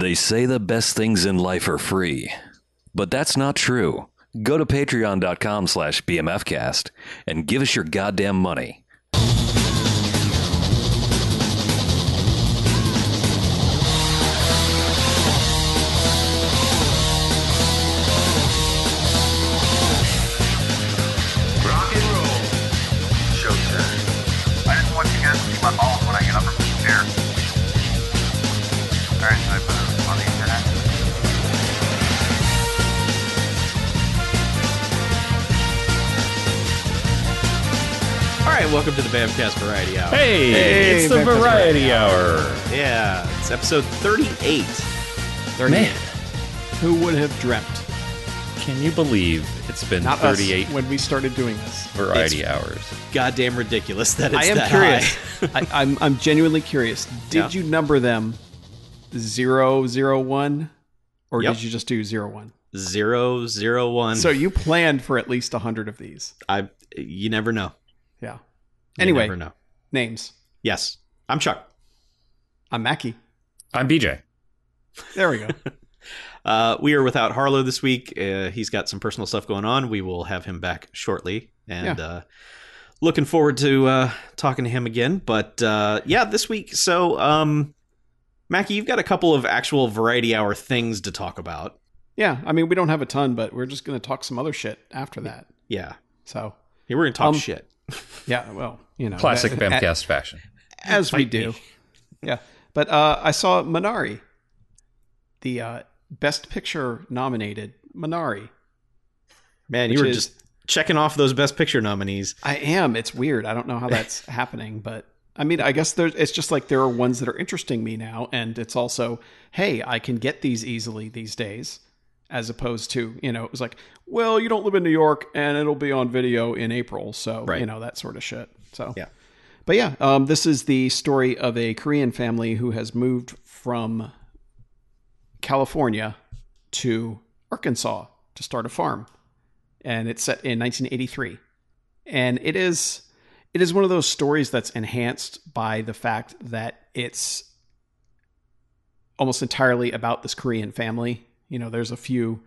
They say the best things in life are free, but that's not true. Go to patreon.com slash bmfcast and give us your goddamn money. Welcome to the Bamfcast Variety Hour. Hey, Hey, it's the Breakfast variety hour. Yeah, it's episode 38. Man, Who would have dreamt? can you believe it's been Not 38 us when we started doing this. variety hours? Goddamn ridiculous that it's I am that curious. high. I, I'm I'm genuinely curious. Did Yeah. you number them zero zero one, or Yep. did you just do zero one? Zero, zero, one. So you planned for at least hundred of these. I, you never know. Yeah. You Anyway, never know. names. Yes, I'm Chuck. I'm Mackie. I'm BJ. There we go. Uh, we are without Harlow this week. Uh, he's got some personal stuff going on. We will have him back shortly, and Yeah. uh, looking forward to uh, talking to him again. But uh, yeah, this week. So, um, Mackie, you've got a couple of actual variety hour things to talk about. yeah. I mean, we don't have a ton, but we're just gonna talk some other shit after that. Yeah, So yeah, we're gonna talk Um, shit. yeah. Well, you know, Classic a- Bamfcast fashion. as we do. Yeah. But uh, I saw Minari, the uh, Best Picture nominated Minari. Man, you were is- just checking off those Best Picture nominees. I am. It's weird. I don't know how that's happening, but I mean, I guess there's. It's just like there are ones that are interesting me now, and it's also, hey, I can get these easily these days, as opposed to you know, it was like, well, you don't live in New York, and it'll be on video in April, so Right. you know that sort of shit. So Yeah. but yeah, um, this is the story of a Korean family who has moved from California to Arkansas to start a farm, and it's set in 1983. And it is it is one of those stories that's enhanced by the fact that it's almost entirely about this Korean family. You know, there's a few,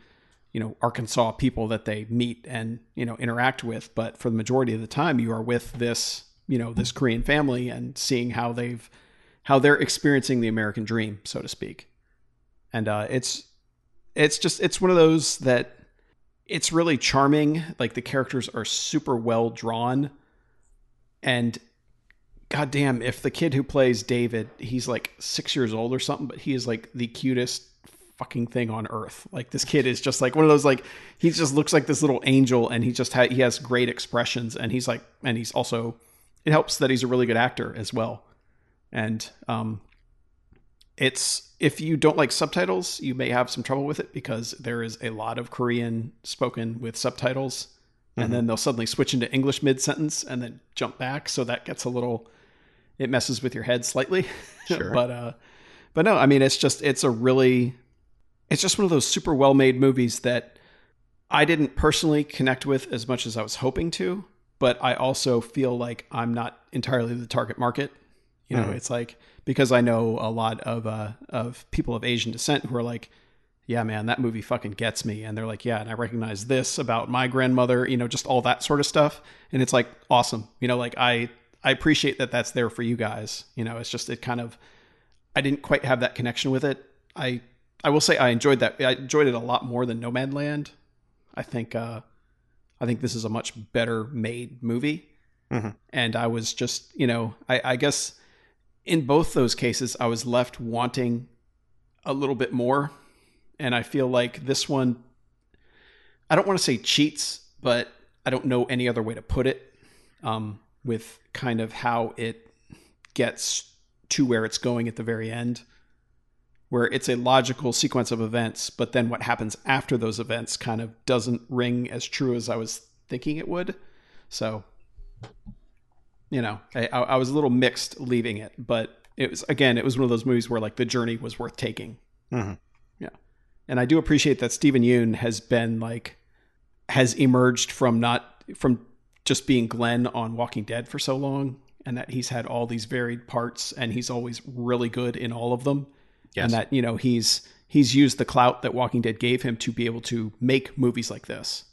you know, Arkansas people that they meet and, you know, interact with, but for the majority of the time you are with this, you know, this Korean family and seeing how they've how they're experiencing the American dream, so to speak. And uh it's it's just it's one of those that it's really charming. Like the characters are super well drawn. And goddamn, if the kid who plays David, he's like six years old or something, but he is like the cutest fucking thing on earth. Like this kid is just like one of those like he just looks like this little angel, and he just ha- he has great expressions, and he's like, and he's also it helps that he's a really good actor as well. And um, it's if you don't like subtitles, you may have some trouble with it because there is a lot of Korean spoken with subtitles, and then they'll suddenly switch into English mid sentence and then jump back, so that gets a little it messes with your head slightly. Sure. but uh, but no, I mean it's just it's a really it's just one of those super well made movies that I didn't personally connect with as much as I was hoping to, but I also feel like I'm not entirely the target market. You know, it's like because I know a lot of uh, of people of Asian descent who are like, yeah, man, that movie fucking gets me, and they're like, yeah, and I recognize this about my grandmother, you know, just all that sort of stuff, and it's like awesome, you know, like I I appreciate that that's there for you guys, you know, it's just it kind of I didn't quite have that connection with it. I I will say I enjoyed that. I enjoyed it a lot more than Nomadland. I think uh, I think this is a much better made movie. Mhm. And I was just, you know, I, I guess in both those cases, I was left wanting a little bit more. And I feel like this one, I don't want to say cheats, but I don't know any other way to put it um, with kind of how it gets to where it's going at the very end, where it's a logical sequence of events, but then what happens after those events kind of doesn't ring as true as I was thinking it would. So, you know, I, I was a little mixed leaving it, but it was again, it was one of those movies where like the journey was worth taking. Mhm. Yeah, and I do appreciate that Steven Yeun has been like has emerged from not from just being Glenn on Walking Dead for so long, and that he's had all these varied parts, and he's always really good in all of them. Yes. and that you know he's he's used the clout that Walking Dead gave him to be able to make movies like this,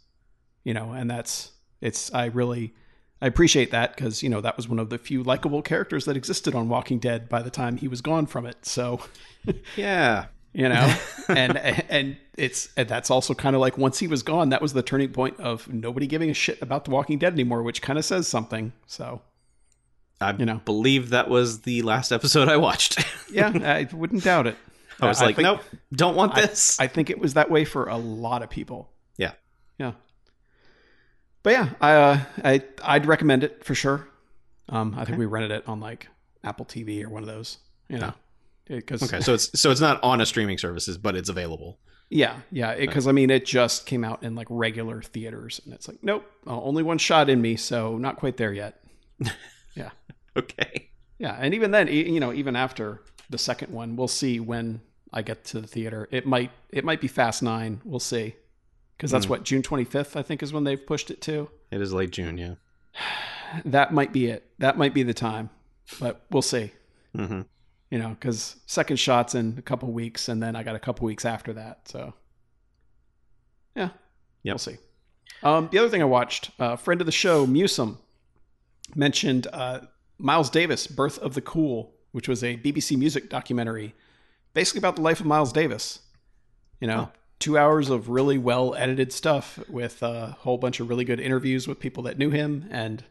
you know, and that's it's I really I appreciate that because you know that was one of the few likable characters that existed on Walking Dead by the time he was gone from it. So Yeah. you know and and it's and that's also kind of like once he was gone that was the turning point of nobody giving a shit about the walking dead anymore which kind of says something so I You know. believe that was the last episode I watched. yeah i wouldn't doubt it I was I like, think- nope, don't want I- this. i think it was that way for a lot of people yeah. yeah but yeah i uh, i i'd recommend it for sure um i think we rented it on like apple tv or one of those you know because Okay, so it's so it's not on a streaming services, but it's available. Yeah, yeah. Because I mean, it just came out in like regular theaters, and it's like, nope, uh, only one shot in me, so not quite there yet. yeah, Okay. yeah. And even then, you know, even after the second one, we'll see when I get to the theater. It might, it might be Fast Nine. We'll see, because that's what June twenty fifth, I think, is when they've pushed it to. It is late June, yeah. That might be it. That might be the time, but we'll see. Mm-hmm. You know, because second shots in a couple weeks, and then I got a couple weeks after that. So, yeah, Yep. we'll see. Um, the other thing I watched, a friend of the show, Musum, mentioned uh, Miles Davis, Birth of the Cool, which was a BBC Music documentary, basically about the life of Miles Davis. You know, two hours of really well edited stuff with a whole bunch of really good interviews with people that knew him and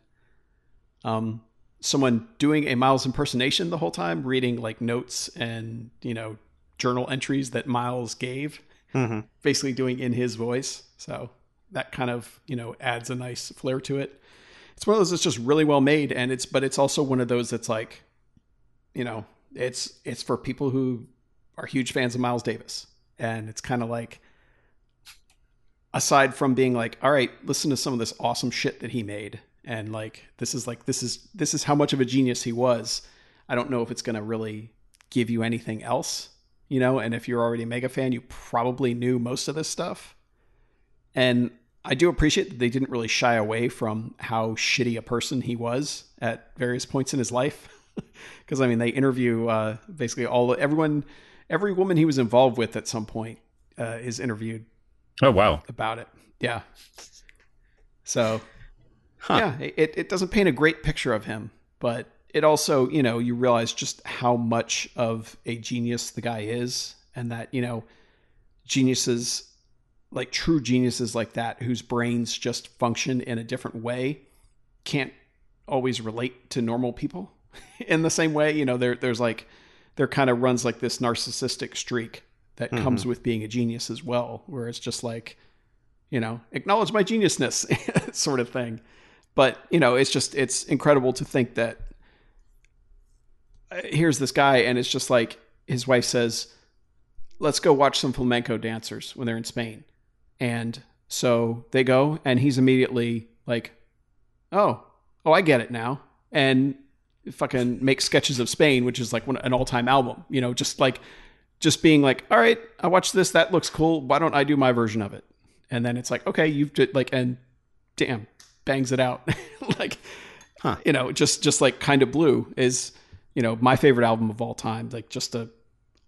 um, someone doing a Miles impersonation the whole time, reading like notes and, you know, journal entries that Miles gave, Mhm. basically doing in his voice. So that kind of, you know, adds a nice flair to it. It's one of those that's just really well made and it's but it's also one of those that's like, you know, it's it's for people who are huge fans of Miles Davis. And it's kind of like aside from being like, all right, listen to some of this awesome shit that he made, and like this is like this is this is how much of a genius he was. I don't know if it's gonna really give you anything else, you know. And if you're already a mega fan, you probably knew most of this stuff. And I do appreciate that they didn't really shy away from how shitty a person he was at various points in his life. Because I mean, they interview uh, basically all everyone, every woman he was involved with at some point uh, is interviewed Oh wow. about it. Yeah. So, Huh. yeah, it, it doesn't paint a great picture of him, but it also, you know, you realize just how much of a genius the guy is, and that, you know, geniuses, like true geniuses like that, whose brains just function in a different way, can't always relate to normal people in the same way. You know, there, there's like, there kind of runs like this narcissistic streak that comes with being a genius as well, where it's just like, you know, acknowledge my geniusness sort of thing. But, you know, it's just, it's incredible to think that uh, here's this guy, and it's just like his wife says, let's go watch some flamenco dancers when they're in Spain. And so they go, and he's immediately like, oh, oh, I get it now. And fucking make sketches of Spain, which is like one, an all time album, you know, just like, just being like, all right, I watched this. That looks cool. Why don't I do my version of it? And then it's like, okay, you've did like, and damn, bangs it out. like, Huh. you know, just, just like kind of blue is, you know, my favorite album of all time. Like just a,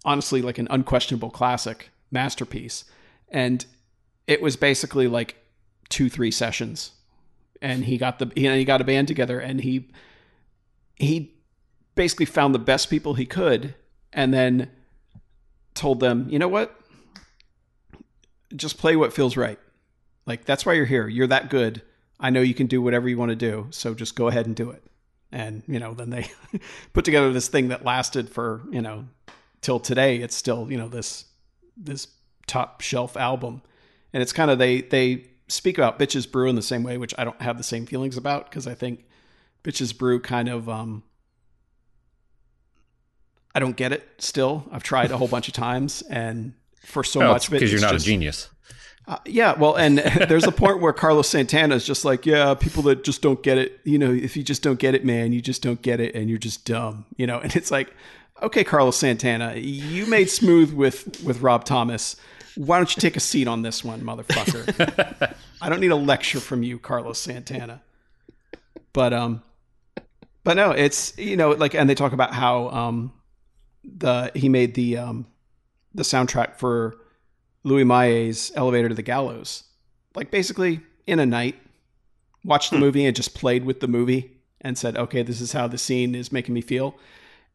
honestly, like an unquestionable classic masterpiece. And it was basically like two, three sessions and he got the, you know, he got a band together and he, he basically found the best people he could and then told them, you know what? Just play what feels right. Like that's why you're here. You're that good. I know you can do whatever you want to do. So just go ahead and do it. And, you know, then they put together this thing that lasted for, you know, till today. It's still, you know, this this top shelf album. And it's kind of they they speak about Bitches Brew in the same way, which I don't have the same feelings about because I think Bitches Brew kind of um I don't get it still. I've tried a whole bunch of times and for so Oh, much of it because you're not just- a genius. uh, yeah, well, and there's a point where Carlos Santana is just like, yeah, people that just don't get it, you know, if you just don't get it, man, you just don't get it, and you're just dumb, you know. And it's like, okay, Carlos Santana, you made smooth with with Rob Thomas. Why don't you take a seat on this one, motherfucker? I don't need a lecture from you, Carlos Santana. But um, but no, it's you know like, and they talk about how um, the he made the um the soundtrack for Louis Malle's Elevator to the Gallows. Like basically in a night, watched the movie and just played with the movie and said, okay, this is how the scene is making me feel.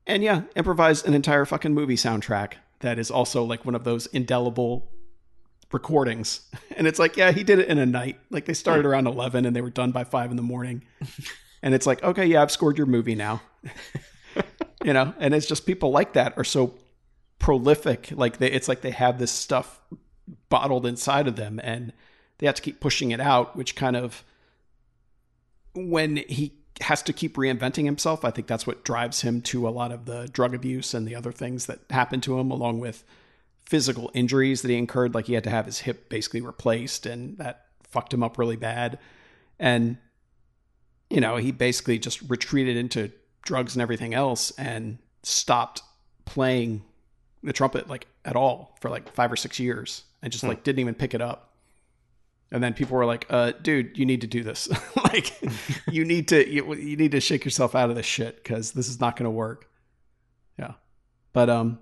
And yeah, improvised an entire fucking movie soundtrack that is also like one of those indelible recordings. And it's like, yeah, he did it in a night. Like they started around 11 and they were done by five in the morning. And it's like, okay, yeah, I've scored your movie now. you know, and it's just people like that are so prolific. Like they, it's like they have this stuff bottled inside of them and they have to keep pushing it out, which kind of, when he has to keep reinventing himself, I think that's what drives him to a lot of the drug abuse and the other things that happened to him, along with physical injuries that he incurred. Like he had to have his hip basically replaced, and that fucked him up really bad. And, you know, he basically just retreated into drugs and everything else and stopped playing the trumpet like at all for like five or six years and just like didn't even pick it up. And then people were like, uh, dude, you need to do this. like you need to, you, you need to shake yourself out of this shit because this is not going to work. Yeah. But, um,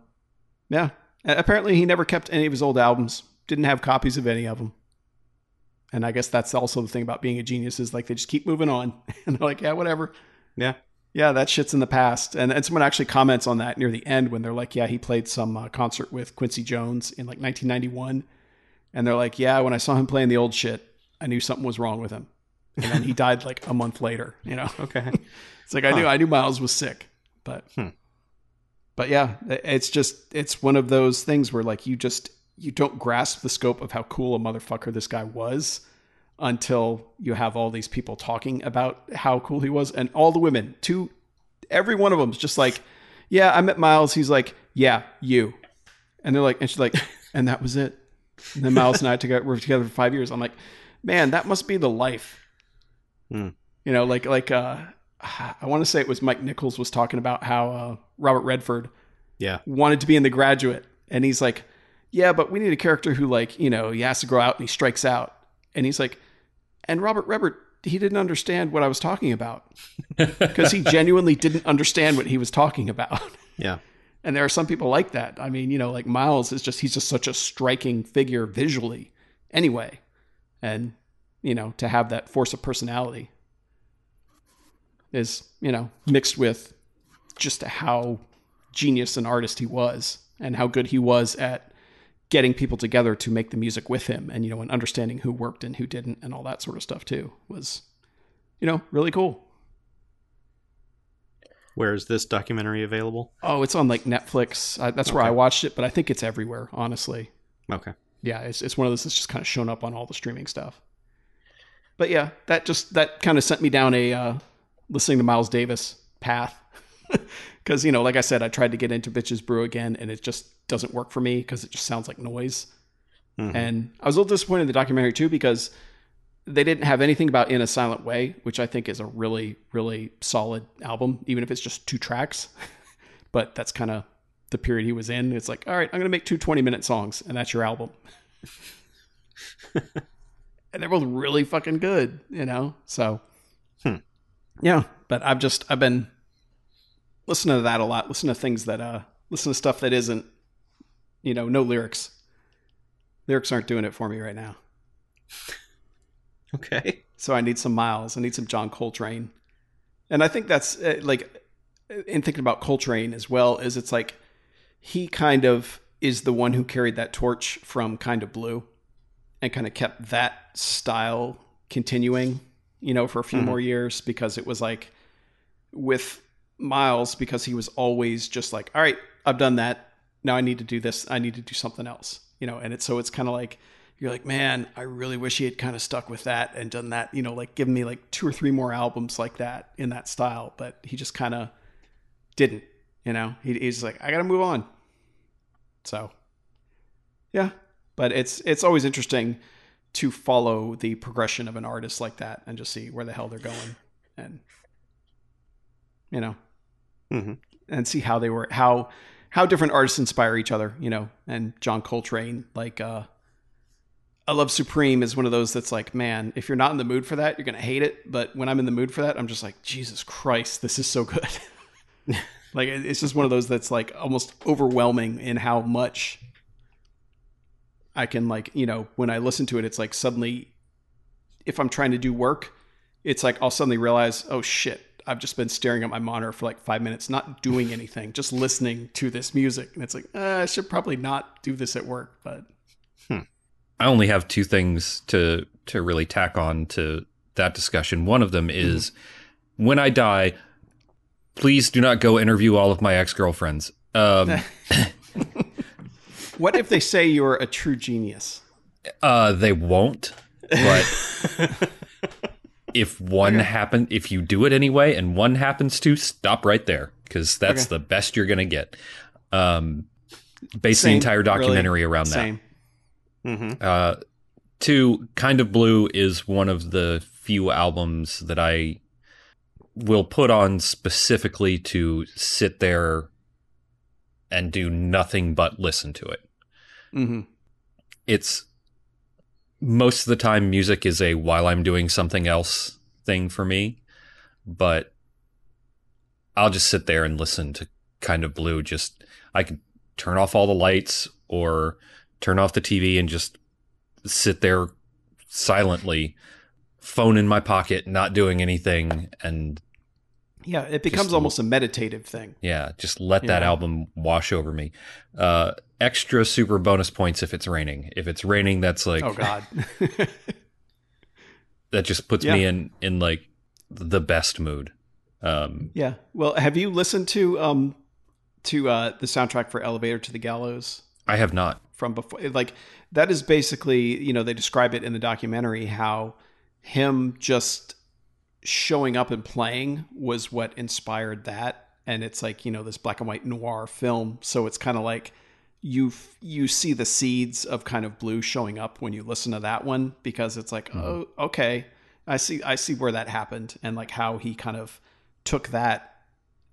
yeah, apparently he never kept any of his old albums, didn't have copies of any of them. And I guess that's also the thing about being a genius is like they just keep moving on and they're like, yeah, whatever. Yeah. Yeah, that shit's in the past. And, and someone actually comments on that near the end when they're like, yeah, he played some uh, concert with Quincy Jones in like 1991. And they're like, yeah, when I saw him playing the old shit, I knew something was wrong with him. And then he died like a month later, you know? Okay. It's like I knew I knew Miles was sick, but but yeah, it's just it's one of those things where like you just you don't grasp the scope of how cool a motherfucker this guy was until you have all these people talking about how cool he was and all the women, two every one of them's just like, yeah, I met Miles. He's like, yeah, you, and they're like, and she's like, and that was it. And then Miles and I together were together for five years. I'm like, man, that must be the life. Hmm. You know, like like uh, I want to say it was Mike Nichols was talking about how uh, Robert Redford Yeah. wanted to be in The Graduate, and he's like, yeah, but we need a character who like you know he has to go out and he strikes out, and he's like, and Robert Redford he didn't understand what I was talking about because he genuinely didn't understand what he was talking about. Yeah. And there are some people like that. I mean, you know, like Miles is just, he's just such a striking figure visually anyway. And, you know, to have that force of personality is, you know, mixed with just how genius an artist he was and how good he was at getting people together to make the music with him and, you know, and understanding who worked and who didn't and all that sort of stuff too was, you know, really cool. Where is this documentary available? Oh, it's on like Netflix. I, that's where I watched it, but I think it's everywhere, honestly. Okay. Yeah, it's it's one of those that's just kind of shown up on all the streaming stuff. But yeah, that just that kind of sent me down a uh, listening to Miles Davis path. Because you know, like I said, I tried to get into Bitches Brew again, and it just doesn't work for me because it just sounds like noise. Mm-hmm. And I was a little disappointed in the documentary too because they didn't have anything about In a Silent Way, which I think is a really, really solid album, even if it's just two tracks. but that's kind of the period he was in. It's like, all right, I'm going to make two 20 minute songs, and that's your album. and they're both really fucking good, you know? So, hmm. yeah, but I've just, I've been listening to that a lot, listen to things that, uh, listen to stuff that isn't, you know, no lyrics. Lyrics aren't doing it for me right now. Okay. So I need some Miles. I need some John Coltrane. And I think that's uh, like in thinking about Coltrane as well is it's like he kind of is the one who carried that torch from kind of blue and kind of kept that style continuing, you know, for a few more years because it was like with Miles because he was always just like, all right, I've done that. Now I need to do this. I need to do something else, you know, and it's so it's kind of like you're like, man, I really wish he had kind of stuck with that and done that, you know, like given me like two or three more albums like that in that style. But he just kind of didn't, you know, he, he's like, I got to move on. So, yeah, but it's it's always interesting to follow the progression of an artist like that and just see where the hell they're going and you know Mhm. and see how they were how how different artists inspire each other you know and john coltrane like uh A Love Supreme is one of those that's like, man, if you're not in the mood for that, you're gonna hate it. But when I'm in the mood for that, I'm just like, Jesus Christ, this is so good. like it's just one of those that's like almost overwhelming in how much I can like, you know, when I listen to it, it's like suddenly, if I'm trying to do work, it's like I'll suddenly realize, oh shit, I've just been staring at my monitor for like five minutes, not doing anything, just listening to this music, and it's like uh, I should probably not do this at work, but I only have two things to to really tack on to that discussion. One of them is when I die, please do not go interview all of my ex girlfriends. Um, what if they say you're a true genius? uh, they won't, but if one happen, if you do it anyway, and one happens to, stop right there because that's Okay. the best you're gonna get. Um, base the entire really. documentary around that. Same. hmm Uh, two, Kind of Blue is one of the few albums that I will put on specifically to sit there and do nothing but listen to it. hmm It's most of the time music is a while I'm doing something else thing for me, but I'll just sit there and listen to Kind of Blue. Just I can turn off all the lights or turn off the TV and just sit there silently, phone in my pocket, not doing anything, and Yeah, it becomes Just- almost a meditative thing. yeah, just let that Yeah. album wash over me. Uh, extra super bonus points if it's raining. If it's raining, that's like Oh God. that just puts Yeah. me in in like the best mood. Um, yeah. Well, have you listened to um to uh the soundtrack for Elevator to the Gallows? I have not. from before like that is basically you know they describe it in the documentary how him just showing up and playing was what inspired that. And it's like you know this black and white noir film. So it's kind of like you you see the seeds of kind of blue showing up when you listen to that one because it's like mm-hmm. oh okay. I see i see where that happened and like how he kind of took that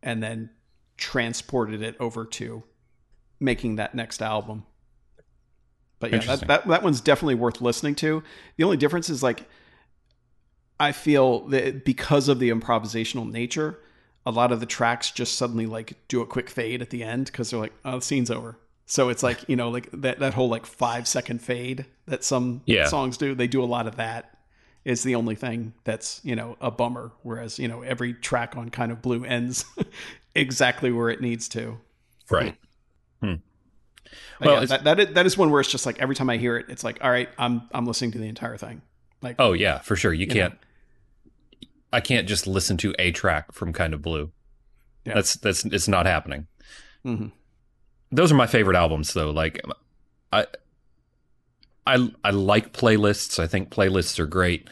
and then transported it over to making that next album. But yeah, that, that that one's definitely worth listening to. The only difference is like I feel that because of the improvisational nature, a lot of the tracks just suddenly like do a quick fade at the end because they're like, oh, the scene's over. So it's like you know, like that that whole like five second fade that some Yeah. songs do. They do a lot of that. Is the only thing that's you know a bummer. Whereas you know every track on Kind of Blue ends exactly where it needs to. Right. Hmm. But Well, yeah, that, that is, that is one where it's just like every time I hear it, it's like, all right, I'm I'm listening to the entire thing. Like, Oh yeah, for sure. You You can't. I can't just listen to a track from Kind of Blue. Yeah. That's that's it's not happening. mhm. Those are my favorite albums, though. Like, I, I, I like playlists. I think playlists are great.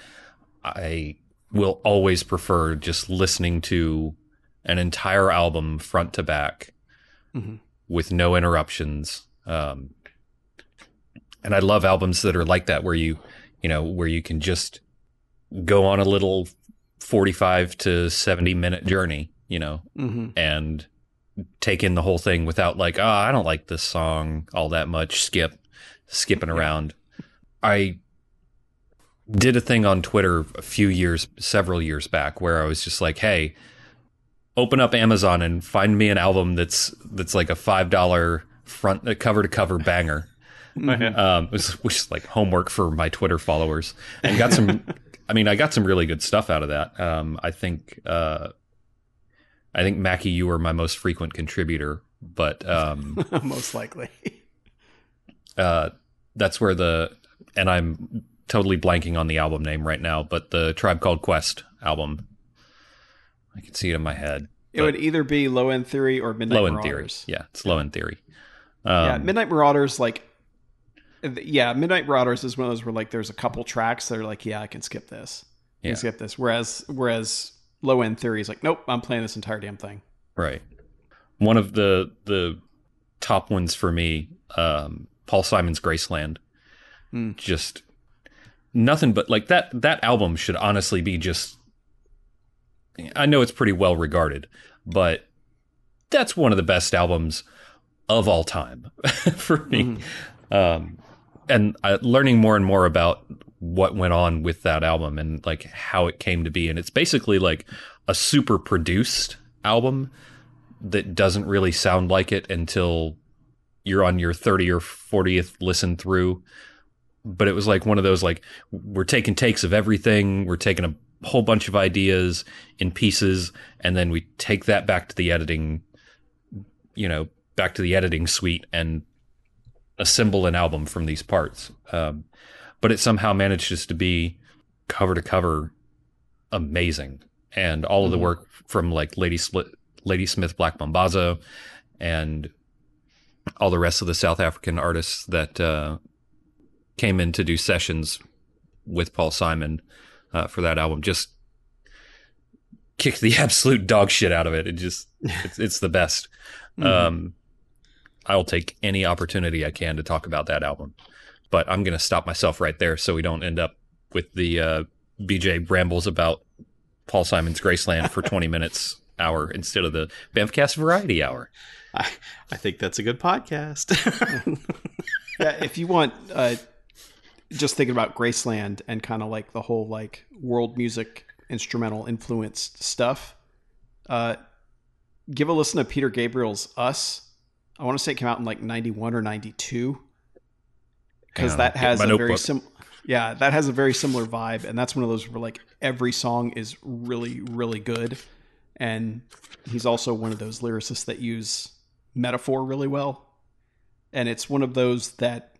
I will always prefer just listening to an entire album front to back Mhm. with no interruptions. Um, and I love albums that are like that, where you, you know, where you can just go on a little forty-five to seventy minute journey, you know, Mhm. and take in the whole thing without like, oh, I don't like this song all that much. Skip, skipping around. I did a thing on Twitter a few years, several years back, where I was just like, hey, open up Amazon and find me an album that's that's like a five dollar front cover to cover banger. Um, it was, which is like homework for my Twitter followers, and got some. I mean, I got some really good stuff out of that. Um, I think. Uh, I think Mackie, you were my most frequent contributor, but um, most likely. uh, that's where the and I'm totally blanking on the album name right now, but the Tribe Called Quest album. I can see it in my head. It would either be Low End Theory or Midnight Low End theory, Marauders. yeah, it's Low End theory. Um, yeah, Midnight Marauders, like, yeah, Midnight Marauders is one of those where like there's a couple tracks that are like, yeah, I can skip this, I Yeah. can skip this. Whereas, whereas Low End Theory is like, nope, I'm playing this entire damn thing. Right. One of the the top ones for me, um, Paul Simon's Graceland. Hmm. Just nothing but like that that album should honestly be just I know it's pretty well regarded, but that's one of the best albums of all time for me. Um, and I, learning more and more about what went on with that album and like how it came to be, and it's basically like a super produced album that doesn't really sound like it until you're on your 30 or 40th listen through. But it was like one of those like we're taking takes of everything we're taking a whole bunch of ideas in pieces and then we take that back to the editing you know back to the editing suite and assemble an album from these parts um, but it somehow manages to be cover to cover amazing and all of the work from like lady Split, Ladysmith Black Mambazo and all the rest of the south african artists that uh, came in to do sessions with Paul Simon uh, for that album. Just kicked the absolute dog shit out of it. It just it's, it's the best. Um, I will take any opportunity I can to talk about that album, but I'm going to stop myself right there so we don't end up with the uh, BJ rambles about Paul Simon's Graceland for 20 minutes hour instead of the Bamfcast Variety Hour. I, I think that's a good podcast. yeah, if you want, uh, just thinking about Graceland and kind of like the whole like world music instrumental influenced stuff, uh, give a listen to Peter Gabriel's "Us." I want to say it came out in like '91 or '92 because that has a very notebook. sim. Yeah, that has a very similar vibe, and that's one of those where like every song is really, really good, and he's also one of those lyricists that use metaphor really well, and it's one of those that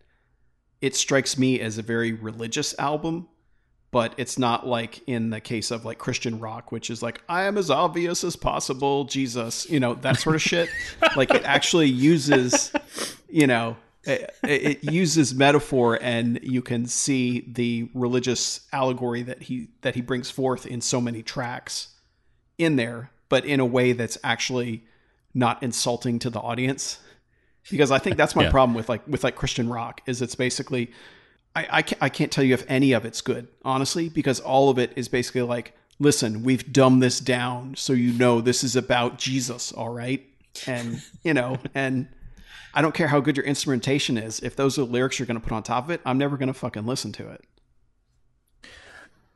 it strikes me as a very religious album, but it's not like in the case of like Christian rock, which is like I am as obvious as possible, Jesus, you know that sort of shit. like it actually uses, you know, it, it uses metaphor, and you can see the religious allegory that he that he brings forth in so many tracks in there, but in a way that's actually not insulting to the audience because I think that's my Yeah. problem with like with like Christian rock is it's basically I I can't, I can't tell you if any of it's good honestly because all of it is basically like listen we've dumbed this down so you know this is about Jesus all right? And you know and I don't care how good your instrumentation is if those are the lyrics you're going to put on top of it I'm never going to fucking listen to it.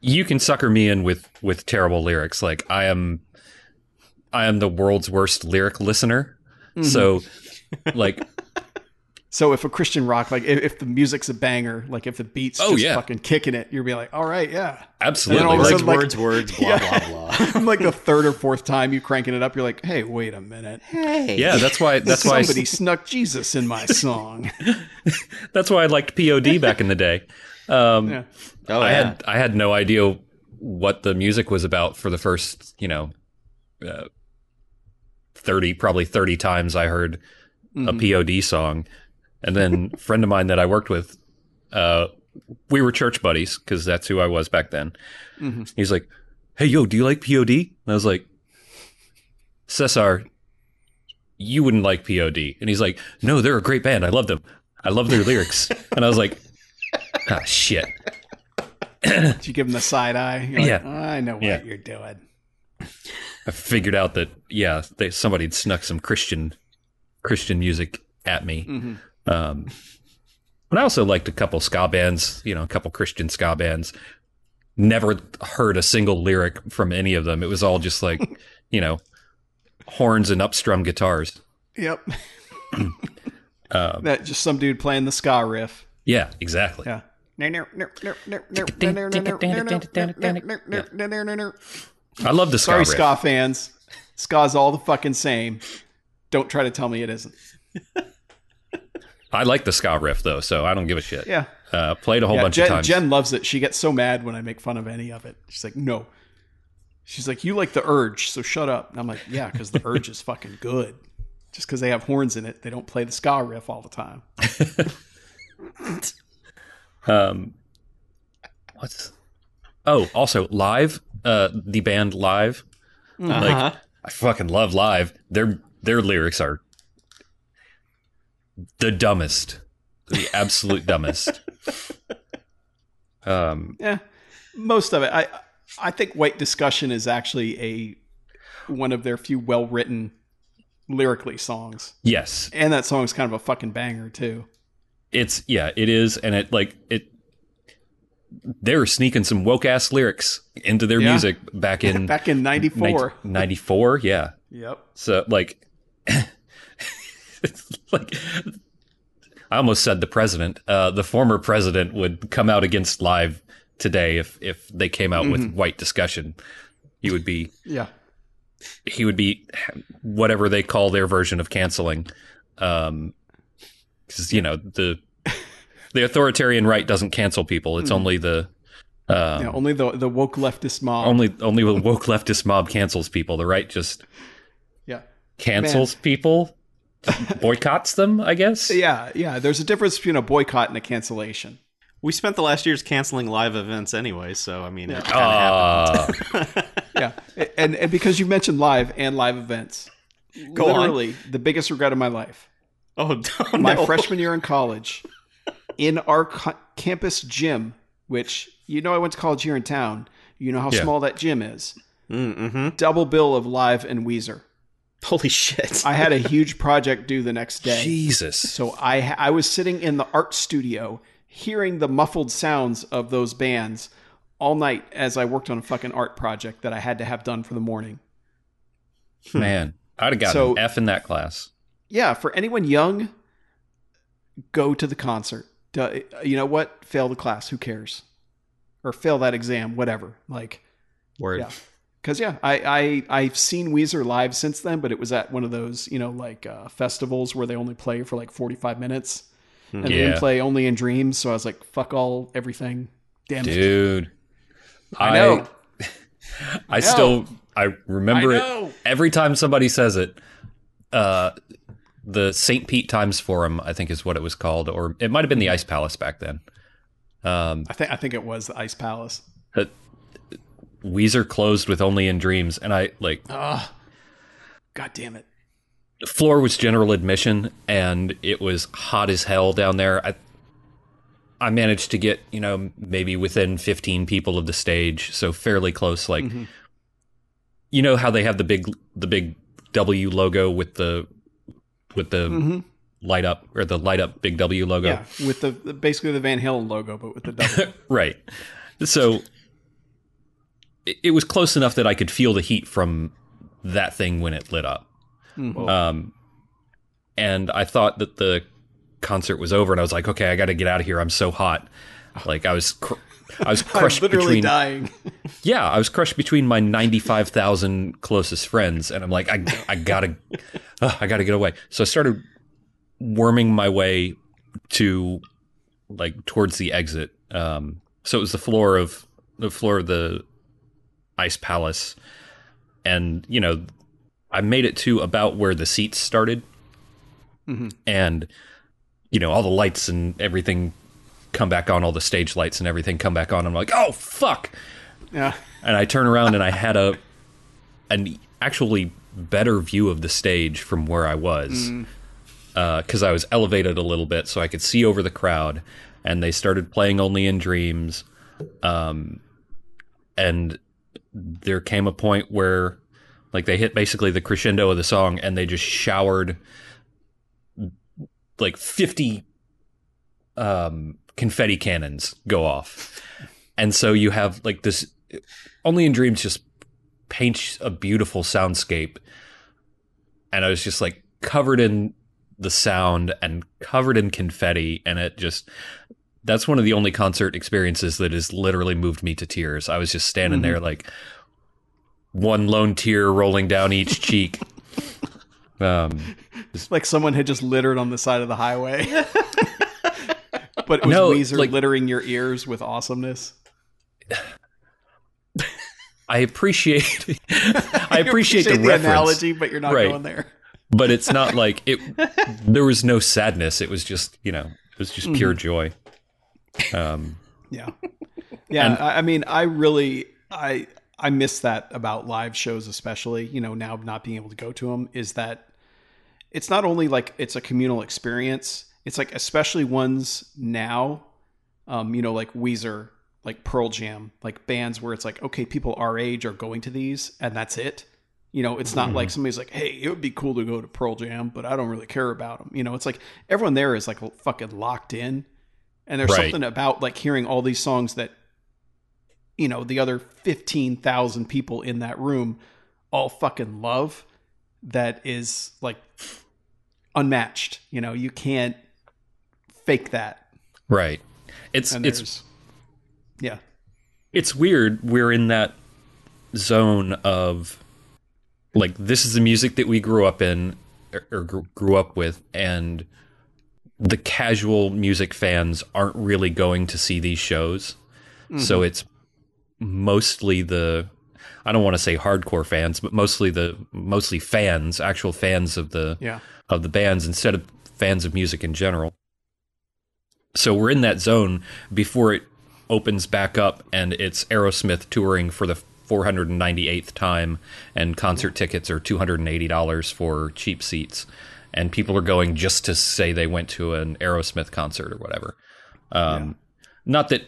You can sucker me in with with terrible lyrics. Like i am i am the world's worst lyric listener. Mm-hmm. So like so if a Christian rock like if, if the music's a banger like if the beats Oh, just yeah. fucking kicking it you'll be like all right yeah absolutely all of like, sudden, like- words, words, blah, blah, blah. like the third or fourth time you cranking it up, you're like, hey, wait a minute. Hey, yeah that's why that's why Somebody snuck Jesus in my song. that's why i liked pod back in the day um Yeah. Oh, i yeah. had i had no idea what the music was about for the first you know uh, 30 probably 30 times i heard a pod song and then a friend of mine that i worked with uh we were church buddies because that's who i was back then he's like hey yo do you like pod and i was like cesar you wouldn't like pod and he's like no they're a great band i love them i love their lyrics and i was like ah shit Did you give him the side eye? You're like, Yeah. I know what Yeah. you're doing. I figured out that yeah, they, somebody had snuck some Christian Christian music at me. Um, and I also liked a couple ska bands, you know, a couple Christian ska bands. Never heard a single lyric from any of them. It was all just like, you know, horns and upstrum guitars. Yep. Um, that just some dude playing the ska riff. yeah, exactly. Yeah. I love the ska Sorry, riff. ska fans. Ska's all the fucking same. Don't try to tell me it isn't. I like the ska riff though, so I don't give a shit. Yeah. Uh, played a whole yeah bunch Jen, of times. Jen loves it. She gets so mad when I make fun of any of it. She's like, no. She's like, you like the urge, so shut up. And I'm like, yeah, because the urge is fucking good. Just because they have horns in it, they don't play the ska riff all the time. Um, what's oh, also live, uh, the band live. Uh-huh. Like I fucking love live. Their their lyrics are the dumbest, the absolute dumbest. Um, Yeah, most of it. I I think White Discussion is actually a one of their few well written lyrically songs, yes, and that song's kind of a fucking banger too. it's yeah, it is, and it like it. They're sneaking some woke ass lyrics into their Yeah. music back in Back in '94. ninety four. Yeah, Yep. So like, like I almost said the president. Uh, the former president would come out against live today if if they came out with white discussion. He would be Yeah. he would be whatever they call their version of canceling. Um, because you know the the authoritarian right doesn't cancel people. It's only the um, yeah. Only the the woke leftist mob. only only the woke leftist mob cancels people. The right just yeah. cancels people, boycotts them. I guess. Yeah, yeah. There's a difference between a boycott and a cancellation. We spent the last years canceling live events anyway, so I mean, it kind happened. Uh, Yeah, and and because you mentioned live and live events, Go on. literally the biggest regret of my life. Oh, My no. freshman year in college, in our co- campus gym, which you know I went to college here in town. You know how Yeah. small that gym is. Mm-hmm. Double bill of live and Weezer. Holy shit! I had a huge project due the next day. Jesus. So I I was sitting in the art studio hearing the muffled sounds of those bands all night as I worked on a fucking art project that I had to have done for the morning. Man, I'd have gotten So- an F in that class. Yeah, for anyone young, go to the concert. You know what? Fail the class. Who cares? Or fail that exam, whatever. Like, Word. yeah. Because yeah, I, I I've seen Weezer live since then, but it was at one of those you know like uh, festivals where they only play for like forty five minutes, and they Yeah. didn't play only in dreams. So I was like, fuck all everything, damn it. Dude. I know. I still I remember I it every time somebody says it. Uh, the St. Pete Times Forum, I think, is what it was called, or it might have been the Ice Palace back then. Um, I think I think it was the Ice Palace. Weezer closed with "Only in Dreams," and I like Ugh. God damn it. the floor was general admission, and it was hot as hell down there. I I managed to get you know maybe within fifteen people of the stage, so fairly close. Like mm-hmm. you know how they have the big the big W logo with the with the mm-hmm. light up or the light up big W logo. Yeah, with the the- basically the Van Halen logo, but with the double. Right. So it, it was close enough that I could feel the heat from that thing when it lit up. Um, and I thought that the concert was over, and I was like, okay, I got to get out of here. I'm so hot. Like I was, cr- I was I'm crushed literally between. dying. Yeah, I was crushed between my 95,000 closest friends, and I'm like, I, I gotta, ugh, I gotta get away. So I started worming my way to, like, towards the exit. Um, so it was the floor of the floor of the ice palace, and you know, I made it to about where the seats started, mm-hmm. and you know, all the lights and everything come back on, all the stage lights and everything come back on. I'm like, oh fuck. Yeah. and I turn around and I had a an actually better view of the stage from where I was mm. uh, because I was elevated a little bit so I could see over the crowd, and they started playing "Only in Dreams," um, and there came a point where like they hit basically the crescendo of the song and they just showered like 50 um confetti cannons go off. And so you have like this only in dreams just paints a beautiful soundscape. And i was just like covered in the sound and covered in confetti and it just that's one of the only concert experiences that has literally moved me to tears i was just standing there like one lone tear rolling down each cheek um Like someone had just littered on the side of the highway. but it was No, Weezer like- littering your ears with awesomeness. I appreciate I appreciate, the, the analogy, but you're not Right. going there. but it's not like it. There was no sadness. It was just you know, it was just pure joy. Um, Yeah. Yeah. I, I mean, I really, I, I miss that about live shows, especially, you know, now not being able to go to them is that it's not only like it's a communal experience, it's like, especially ones now, um, you know, like Weezer, like Pearl Jam, like bands where it's like, okay, people our age are going to these and that's it. You know, it's not like somebody's like, hey, it would be cool to go to Pearl Jam, but I don't really care about them. You know, it's like everyone there is like fucking locked in. And there's Right. something about like hearing all these songs that, you know, the other 15,000 people in that room all fucking love that is like unmatched. You know, you can't fake that. Right. It's it's yeah, it's weird. We're in that zone of like this is the music that we grew up in er, er, or, or grew up with, and the casual music fans aren't really going to see these shows. So mm-hmm. it's mostly the I don't want to say hardcore fans, but mostly the mostly fans, actual fans of the yeah, of the bands instead of fans of music in general. So we're in that zone before it opens back up and it's Aerosmith touring for the 498th time and concert tickets are $280 for cheap seats and people are going just to say they went to an Aerosmith concert or whatever. Um, Not that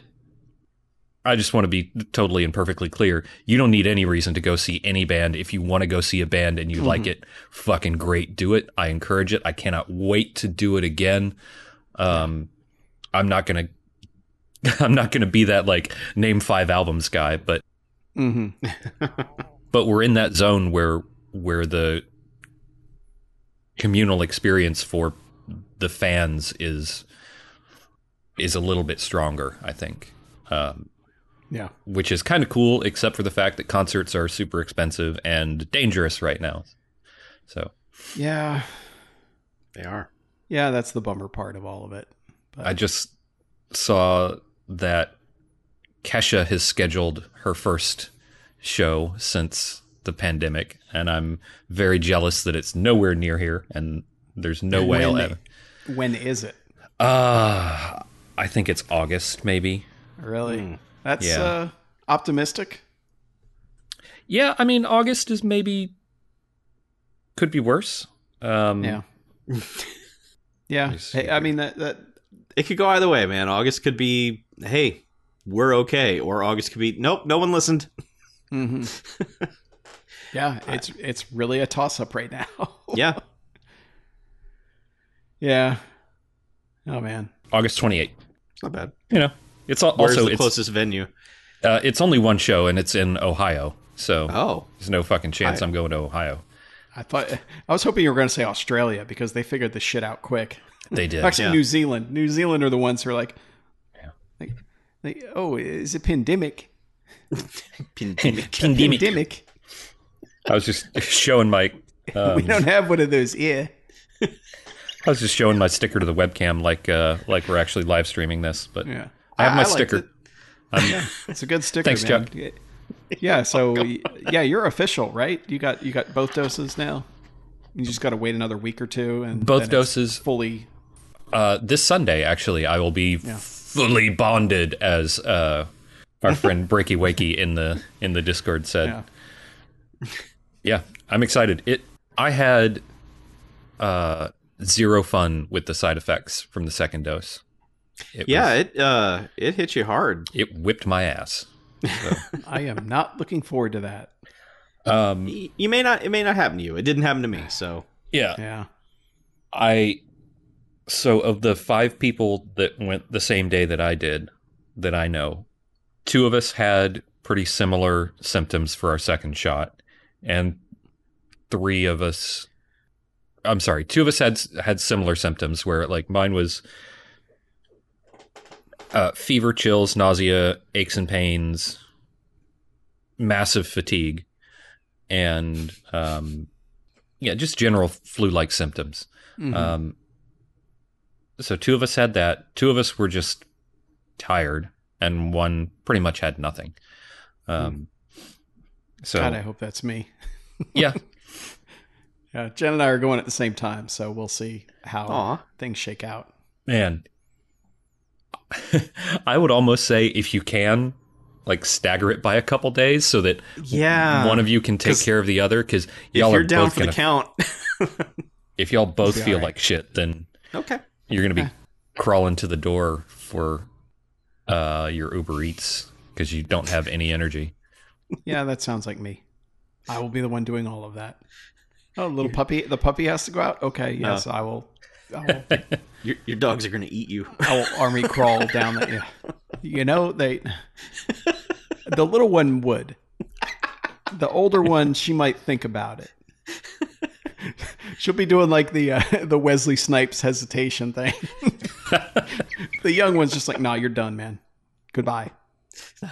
I just want to be totally and perfectly clear. You don't need any reason to go see any band. If you want to go see a band and you like it, fucking great, do it. I encourage it. I cannot wait to do it again. Um, I'm not gonna, I'm not gonna be that like name five albums guy, but hmm but we're in that zone where where the communal experience for the fans is is a little bit stronger. I think. Um, yeah. which is kind of cool, except for the fact that concerts are super expensive and dangerous right now. So Yeah. They are. Yeah, that's the bummer part of all of it. But I just saw that Kesha has scheduled her first show since the pandemic, and I'm very jealous that it's nowhere near here, and there's no way I'll ever. when is it? Uh, I think it's August, maybe. Really? That's Yeah. uh, optimistic. Yeah, I mean August is maybe could be worse. Um, Yeah. yeah. Hey, I mean that that It could go either way, man. August could be, hey, we're okay, or August could be, nope, no one listened. hmm Yeah, it's it's really a toss up right now. Yeah. yeah. Oh man. August 28th. It's not bad. You know, it's al- Where's also the it's closest venue? uh, it's only one show, and it's in Ohio. So Oh, there's no fucking chance I- I'm going to Ohio. I thought I was hoping you were going to say Australia because they figured the shit out quick. They did. Actually, Yeah. New Zealand. New Zealand are the ones who are like, like, like oh, is it pandemic? Pandemic. Pandemic. I was just showing my. Um, we don't have one of those here. I was just showing my sticker to the webcam, like uh, like we're actually live streaming this. But Yeah, I have my liked sticker. it. I'm, It's a good sticker. Thanks, man. Chuck. Yeah. So yeah, you're official, right? You got you got both doses now. You just got to wait another week or two, and Both doses. fully. uh, this Sunday, actually, I will be fully bonded, as uh, our friend Breaky Wakey in the in the Discord said. Yeah. Yeah, I'm excited. It. I had uh, zero fun with the side effects from the second dose. It yeah. was- It uh, it hit you hard. it whipped my ass. I am not looking forward to that. Um, Y- You may not. It may not happen to you. It didn't happen to me. So yeah, Yeah. I so of the five people that went the same day that I did that I know, two of us had pretty similar symptoms for our second shot, and three of us I'm sorry, two of us had had similar symptoms where like mine was uh, fever, chills, nausea, aches and pains, massive fatigue, and um, yeah, just general flu-like symptoms. Mhm. Um, so two of us had that. Two of us were just tired, and one pretty much had nothing. Um, so God, I hope that's me. yeah, Yeah, Jen and I are going at the same time, so we'll see how Aw. things shake out. man, I would almost say if you can, like stagger it by a couple days so that yeah, one of you can take care of the other. Because y'all you're are down both for gonna. the count. if y'all both feel all right. like shit, then okay. you're gonna be crawling to the door for uh, your Uber Eats because you don't have any energy. Yeah, that sounds like me. I will be the one doing all of that. Oh, little puppy. The puppy has to go out. Okay, yes, I will. I will, Your, your dogs are gonna eat you. I will army crawl down that. Yeah. You know they. The little one would. The older one, she might think about it. She'll be doing like the uh, the Wesley Snipes hesitation thing. the young one's just like, "Nah, you're done, man. Goodbye."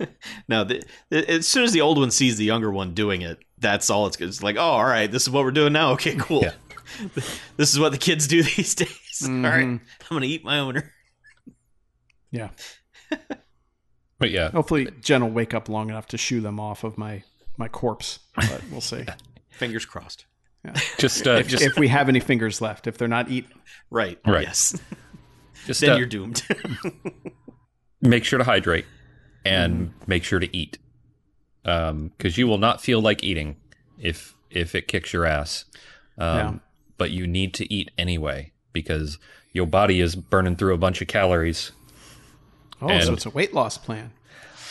No, the, the- as soon as the old one sees the younger one doing it, that's all it's, it's like, oh, all right, this is what we're doing now. Okay, cool. Yeah. this is what the kids do these days. All right, Mhm. I'm gonna eat my owner. Yeah. But yeah, Hopefully, Jen will wake up long enough to shoo them off of my my corpse, but we'll see. Fingers crossed. just uh, if, just if we have any fingers left, if they're not eaten. Right. Right. Yes. just then uh, you're doomed. make sure to hydrate and make sure to eat because you will not feel like eating if if it kicks your ass um, Yeah. but you need to eat anyway because your body is burning through a bunch of calories Oh, so it's a weight loss plan.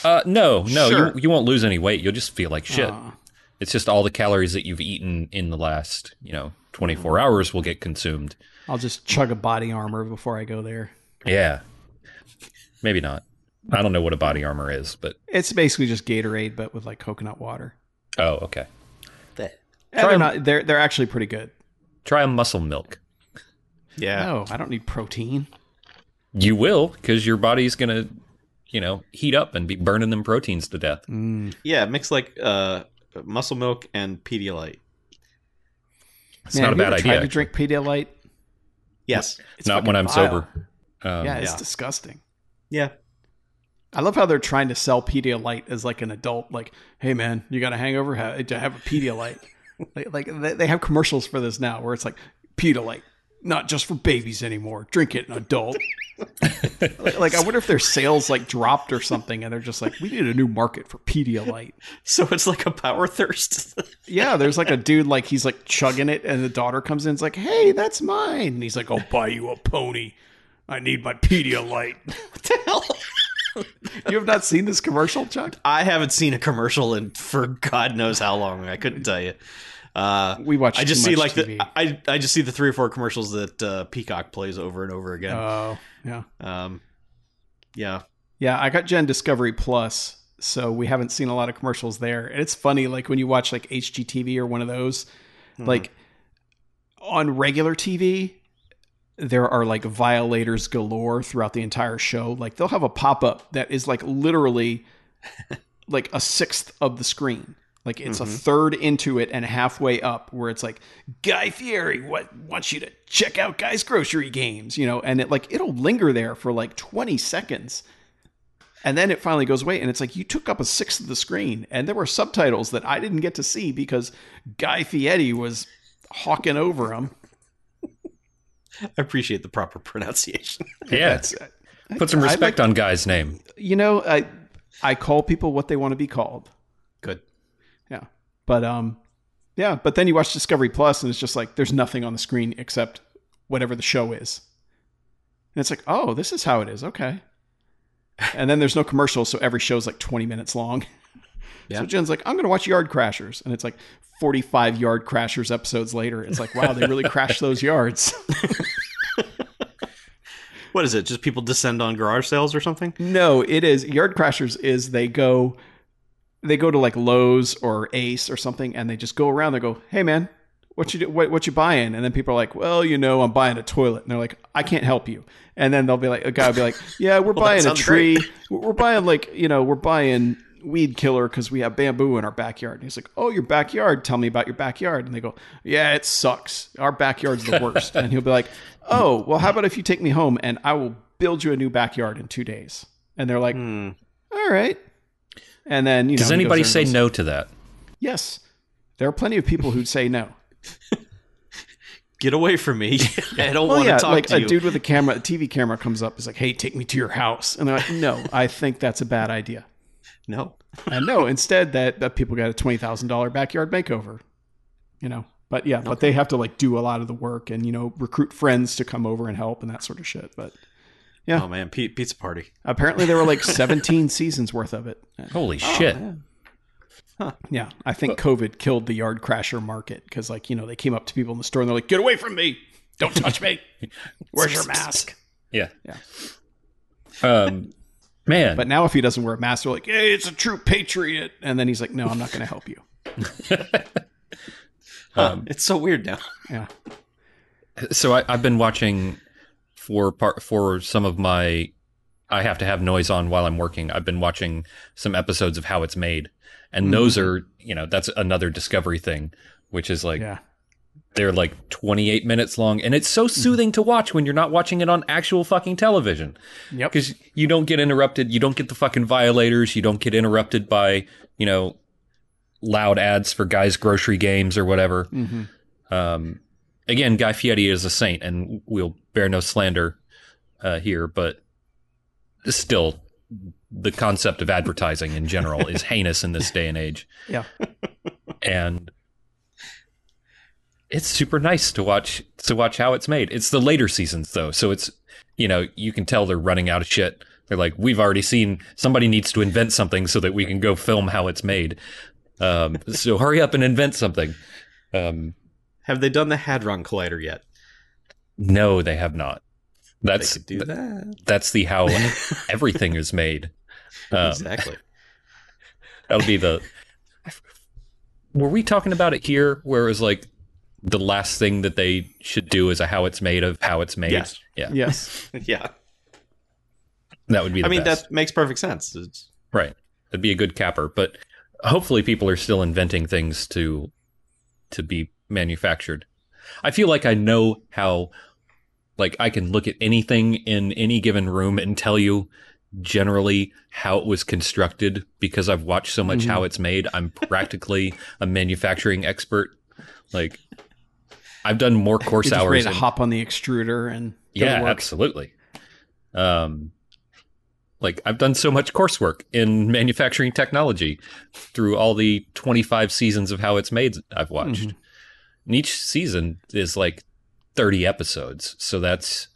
uh, no no Sure. you, you won't lose any weight you'll just feel like shit Ah. it's just all the calories that you've eaten in the last you know 24 hours will get consumed I'll just chug a body armor before I go there. yeah maybe not i don't know what a body armor is but It's basically just Gatorade, but with like coconut water. oh okay And they're not. They're they're actually pretty good. try a muscle milk yeah. No, I don't need protein. You will, because your body's gonna, you know, heat up and be burning them proteins to death. Mm. Yeah. Mix like uh, muscle milk and Pedialyte. It's Man, not a have you bad ever Tried idea. to drink Pedialyte? Yes. It's not when I'm vile. sober. Um, yeah, it's yeah. disgusting. Yeah. I love how they're trying to sell Pedialyte as like an adult. Like, hey man, you got a hangover? Have, have a Pedialyte. like, like they- have commercials for this now, where it's like Pedialyte, not just for babies anymore. Drink it, an adult. like, like, I wonder if their sales like dropped or something, and they're just like, we need a new market for Pedialyte. So it's like a power thirst. Yeah, there's like a dude like he's like chugging it, and the daughter comes in, and's like, "Hey, that's mine." And he's like, "I'll buy you a pony. I need my Pedialyte." what the hell? You have not seen this commercial, Chuck? I haven't seen a commercial in for God knows how long. I couldn't tell you. Uh, We watch. I just see like TV. the I I just see the three or four commercials that uh, Peacock plays over and over again. Oh, yeah, um, yeah, yeah. I got Jen Discovery Plus, so we haven't seen a lot of commercials there. And it's funny, like when you watch like HGTV or one of those, like on regular TV. There are like violators galore throughout the entire show. Like they'll have a pop up that is like literally like a sixth of the screen. Like it's a mm-hmm. third into it and halfway up where it's like Guy Fieri what wants you to check out Guy's grocery games, you know, and it like it'll linger there for like 20 seconds. And then it finally goes away and it's like you took up a sixth of the screen and there were subtitles that I didn't get to see because Guy Fieri was hawking over them. I appreciate the proper pronunciation. yeah. That's Put some respect like- on guy's name. you know, I I call people what they want to be called. Good. Yeah. But um yeah, but then you watch Discovery Plus and it's just like there's nothing on the screen except whatever the show is. And it's like, "Oh, this is how it is. Okay." And then there's no commercials, so every show's like 20 minutes long. Yeah. So Jen's like, "I'm going to watch Yard Crashers." And it's like 45 Yard Crashers episodes later. It's like, "Wow, they really crashed those yards." What is it? Just people descend on garage sales or something? No, it is Yard Crashers is they go they go to like Lowe's or Ace or something and they just go around they go, "Hey man, what you do, what what you buying?" And then people are like, "Well, you know, I'm buying a toilet." And they're like, "I can't help you." And then they'll be like a guy will be like, "Yeah, we're Well, buying a tree. We're buying like, you know, we're buying weed killer cuz we have bamboo in our backyard." And he's like, "Oh, your backyard. Tell me about your backyard." And they go, "Yeah, it sucks. Our backyard's the worst." and he'll be like, "Oh, well, how about if you take me home and I will build you a new backyard in 2 days?" And they're like, Hmm. all right. And then you know, Does he anybody say goes, no to that? Yes, there are plenty of people who'd say no. Get away from me! I don't Well, want yeah, to talk like to a you. dude with a camera, a TV camera comes up, is like, "Hey, take me to your house," and they're like, "No, I think that's a bad idea." No, And no, instead, that that people got a twenty thousand dollar backyard makeover. You know, but yeah, but they have to like do a lot of the work and you know recruit friends to come over and help and that sort of shit. But Yeah. oh man, P- pizza party. apparently, there were like seventeen seasons worth of it. Holy shit. Yeah, I think COVID killed the yard crasher market because, like, you know, they came up to people in the store and they're like, "Get away from me! Don't touch me! Where's your mask?" Yeah. Yeah. Um, man. But now, if he doesn't wear a mask, they're like, "Hey, it's a true patriot," and then he's like, "No, I'm not going to help you." Huh, um, it's so weird now. Yeah, So I, I've been watching for part for some of my. I have to have noise on while I'm working. I've been watching some episodes of How It's Made, and those mm-hmm. are you know that's another Discovery thing, which is like Yeah. They're like 28 minutes long, and it's so soothing to watch when you're not watching it on actual fucking television Yep. because you don't get interrupted. You don't get the fucking violators. You don't get interrupted by you know loud ads for guys' grocery games or whatever. hmm Um, again, Guy Fieri is a saint, and we'll bear no slander uh, here, but still, the concept of advertising in general is heinous in this day and age. Yeah. and it's super nice to watch to watch how it's made. It's the later seasons though, so it's you know you can tell they're running out of shit. They're like, we've already seen somebody needs to invent something so that we can go film how it's made. Um, so hurry up and invent something. Um, Have they done the Hadron Collider yet? no, they have not. That's do that. that's the how everything is made. Um, exactly. That'll be the. Were we talking about it here? Where it was like the last thing that they should do is a how it's made of how it's made. Yes. Yeah, Yes. yeah. that would be. The I mean, best. that makes perfect sense. It's, right. That'd be a good capper. But hopefully, people are still inventing things to to be manufactured. I feel like I know how. Like I can look at anything in any given room and tell you generally how it was constructed because I've watched so much Mhm. how it's made. I'm practically a manufacturing expert. Like I've done more course You're just ready hours. to in- hop on the extruder and yeah, work. absolutely. Um, like I've done so much coursework in manufacturing technology through all the 25 seasons of how it's made I've watched. Mhm. And each season is like 30 episodes, so that's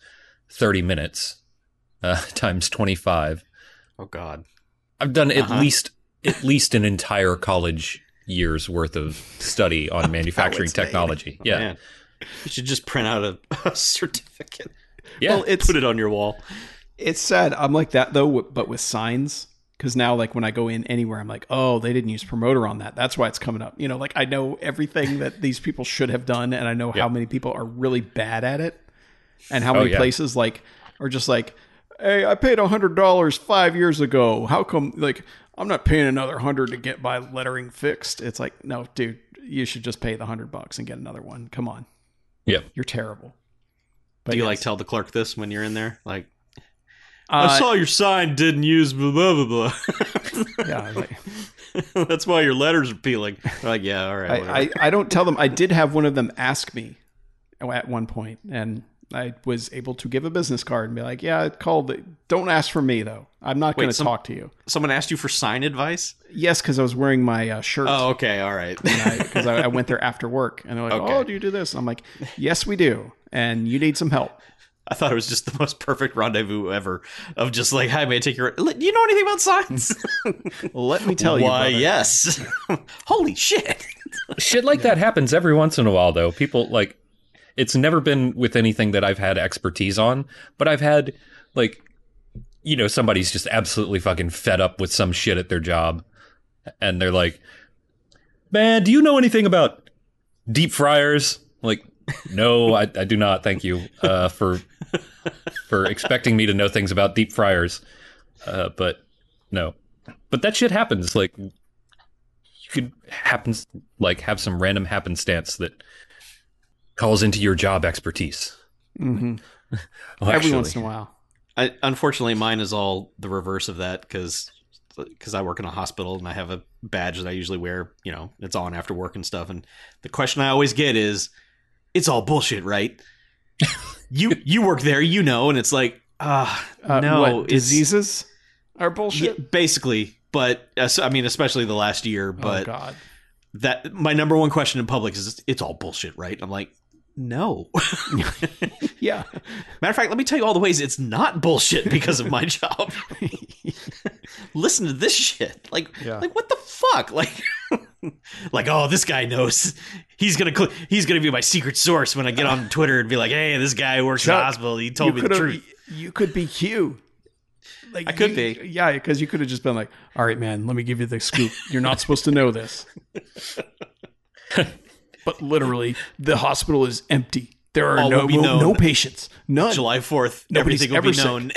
30 minutes uh, times 25. oh God. I've done at Uh-huh. least at least an entire college year's worth of study on manufacturing technology. Oh, yeah, man. You should just print out a, a certificate. yeah. Well, it's Put it on your wall. it's sad. I'm like that though, but with signs. Because now, like when I go in anywhere, I'm like, oh, they didn't use promoter on that. That's why it's coming up. You know, like I know everything that these people should have done, and I know how many people are really bad at it, and how Oh, many yeah. places like are just like, hey, I paid a hundred dollars five years ago. How come? Like, I'm not paying another hundred to get my lettering fixed. It's like, no, dude, you should just pay the hundred bucks and get another one. Come on, yeah. you're terrible. But Do you yes. like tell the clerk this when you're in there? Like, Uh, I saw your sign didn't use blah blah blah yeah, like. That's why your letters are peeling. They're like, yeah, all right. I. I, I don't tell them. I did have one of them ask me at one point, and I was able to give a business card and be like, "Yeah, it called. Don't ask for me though. I'm not going to talk to you." Someone asked you for sign advice? Yes, because I was wearing my uh, shirt. Oh, okay, all right. Because I, I went there after work, and they're like, Okay. "Oh, do you do this?" And I'm like, "Yes, we do." And you need some help. I thought it was just the most perfect rendezvous ever of just like, hi, may I take your. Do you know anything about signs? Let me tell you. Why, brother. yes. Holy shit. Shit like that happens every once in a while, though. People like it's never been with anything that I've had expertise on, but I've had like you know somebody's just absolutely fucking fed up with some shit at their job, and they're like, "Man, do you know anything about deep fryers?" Like, no, I, I do not. Thank you uh, for for expecting me to know things about deep fryers, uh, but no. But that shit happens. Like you could happens like have some random happenstance that calls into your job expertise. Mhm. Well, Every actually, once in a while. I, unfortunately, mine is all the reverse of that because because I work in a hospital and I have a badge that I usually wear. You know, it's on after work and stuff. And the question I always get is, "It's all bullshit, right?" you you work there, you know, and it's like, ah, Uh, no, what, diseases are Yeah, bullshit. basically. But uh, I mean, especially the last year. oh But God. that my number one question in public is, "It's all bullshit, right?" I'm like, no. Yeah. Matter of fact, let me tell you all the ways it's not bullshit because of my job. Listen to this shit. Like, Yeah. like what the fuck? Like, like oh, this guy knows. He's gonna cl- he's gonna be my secret source when I get on Twitter and be like, hey, this guy works in the hospital. He told me the truth. You could be Q. Like I could you- be. Yeah, because you could have just been like, "All right, man, let me give you the scoop. You're not supposed to know this." But literally, the hospital is empty. There are All no no, no patients. None. July 4th, Nobody's everything will be ever known.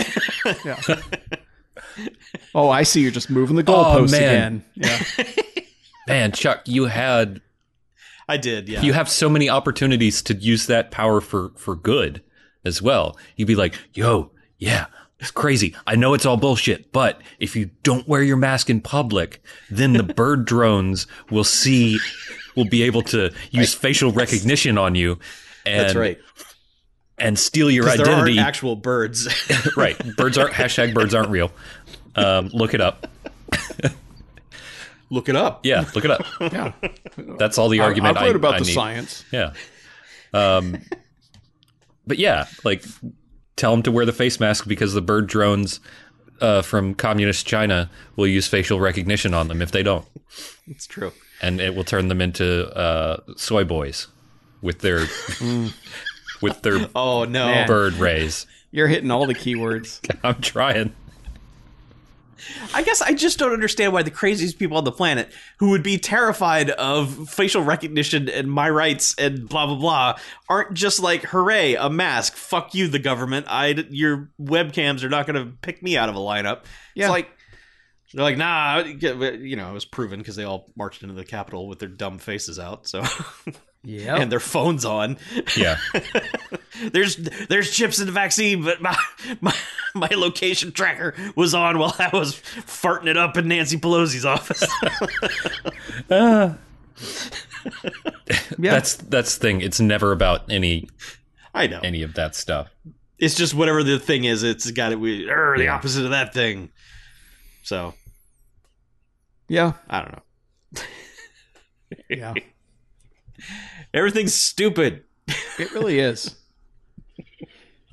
Yeah. oh, I see. You're just moving the Oh, goalposts man. again. Yeah. Man, Chuck, you had I did, yeah. you have so many opportunities to use that power for for good as well. You'd be like, "Yo, yeah, it's crazy. I know it's all bullshit, but if you don't wear your mask in public, then the bird drones will see will be able to use facial recognition on you and That's right. and steal your 'Cause there aren't identity. actual birds. right. Birds aren't hashtag birds aren't real. Um, look it up. Look it up. Yeah, look it up. Yeah. That's all the argument I, I've read I- about I the need. science. Yeah. Um, but yeah, like tell them to wear the face mask because the bird drones uh, from communist China will use facial recognition on them if they don't, It's true. And it will turn them into uh, soy boys with their with their Oh, no. Bird rays. You're hitting all the keywords. I'm trying. I guess I just don't understand why the craziest people on the planet who would be terrified of facial recognition and my rights and blah blah blah aren't just like hooray a mask fuck you the government I your webcams are not going to pick me out of a lineup. Yeah. It's like they're like nah you know it was proven because they all marched into the Capitol with their dumb faces out so Yeah. and their phones on. Yeah. there's there's chips in the vaccine, but my my my location tracker was on while I was farting it up in Nancy Pelosi's office. yeah. That's that's the thing. It's never about any I know. any of that stuff. It's just whatever the thing is. It's got to be er, the Yeah. opposite of that thing. So yeah. I don't know. Yeah. Everything's stupid. It really is.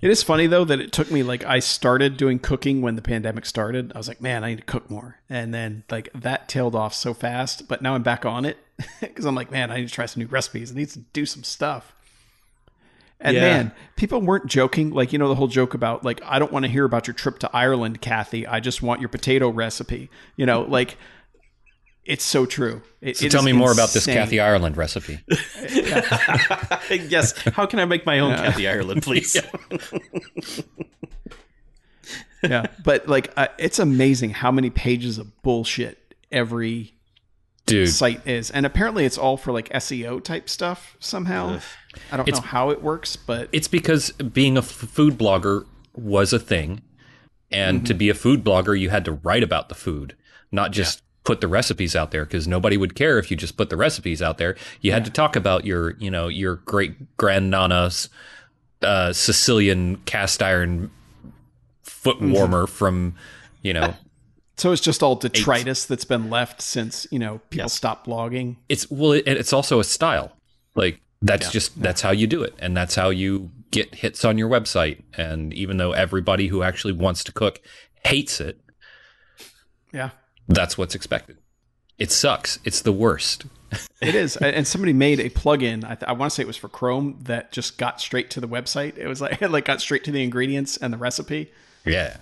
It is funny though that it took me like I started doing cooking when the pandemic started. I was like, man, I need to cook more, and then like that tailed off so fast. But now I'm back on it because I'm like, man, I need to try some new recipes. I need to do some stuff. And Yeah. man, people weren't joking. Like you know the whole joke about like I don't want to hear about your trip to Ireland, Kathy. I just want your potato recipe. You know, like it's so true. It, So it tell is me more about this insane. Kathy Ireland recipe. yes. How can I make my own Kathy Ireland, please? yeah but like uh, it's amazing how many pages of bullshit every Dude, site is and apparently it's all for like seo type stuff somehow i don't It's- know how it works but It's because being a f- food blogger was a thing. And to be a food blogger, you had to write about the food, not just put the recipes out there because nobody would care if you just put the recipes out there. You had to talk about your, you know, your great grandnana's uh, Sicilian cast iron foot warmer from, you know, so it's just all detritus that's been left since you know people stopped blogging? It's well it, it's also a style. Like that's just that's how you do it and that's how you get hits on your website. And even though everybody who actually wants to cook hates it yeah that's what's expected. It sucks. It's the worst. It is. And somebody made a plugin i, th- I want to say it was for chrome that just got straight to the website. It was like it like got straight to the ingredients and the recipe. Yeah.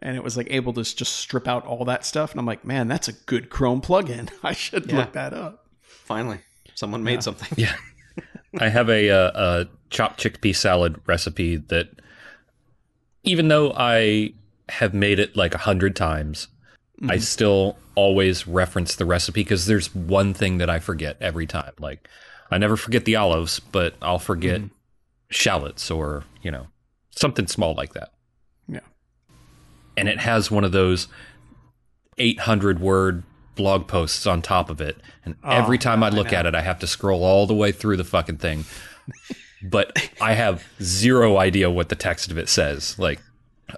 And it was like able to just strip out all that stuff. And i'm like man that's a good chrome plugin. I should Yeah. look that up. Finally, someone made something. yeah. I have a, uh a chopped chickpea salad recipe that even though i have made it like a hundred times I mm-hmm. still always reference the recipe because there's one thing that I forget every time. Like, I never forget the olives, but I'll forget mm-hmm. shallots or, you know, something small like that. yeah And it has one of those 800 word blog posts on top of it. And oh, every time I look at it, I have to scroll all the way through the fucking thing. but I have zero idea what the text of it says. Like,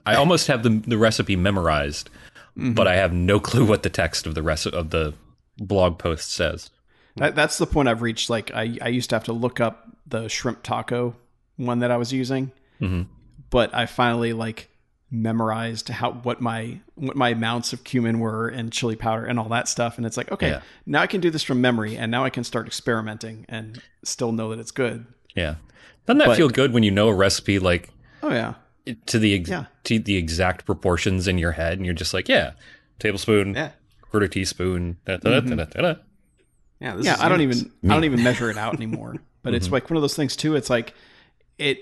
I almost have the, the recipe memorized, Mm-hmm. but I have no clue what the text of the rest of the blog post says. That, that's the point I've reached. Like I, I used to have to look up the shrimp taco one that I was using, mm-hmm. but I finally like memorized how what my what my amounts of cumin were and chili powder and all that stuff. And it's like, okay, Yeah. now I can do this from memory, and now I can start experimenting and still know that it's good. Yeah. Doesn't that But- feel good when you know a recipe like Oh yeah, to the ex- Yeah. to the exact proportions in your head and you're just like, yeah, tablespoon, Yeah. quarter teaspoon, da, da, da, mm-hmm. da, da, da. Yeah, this yeah. is I don't units. even I don't even measure it out anymore. But it's mm-hmm. like one of those things too. It's like it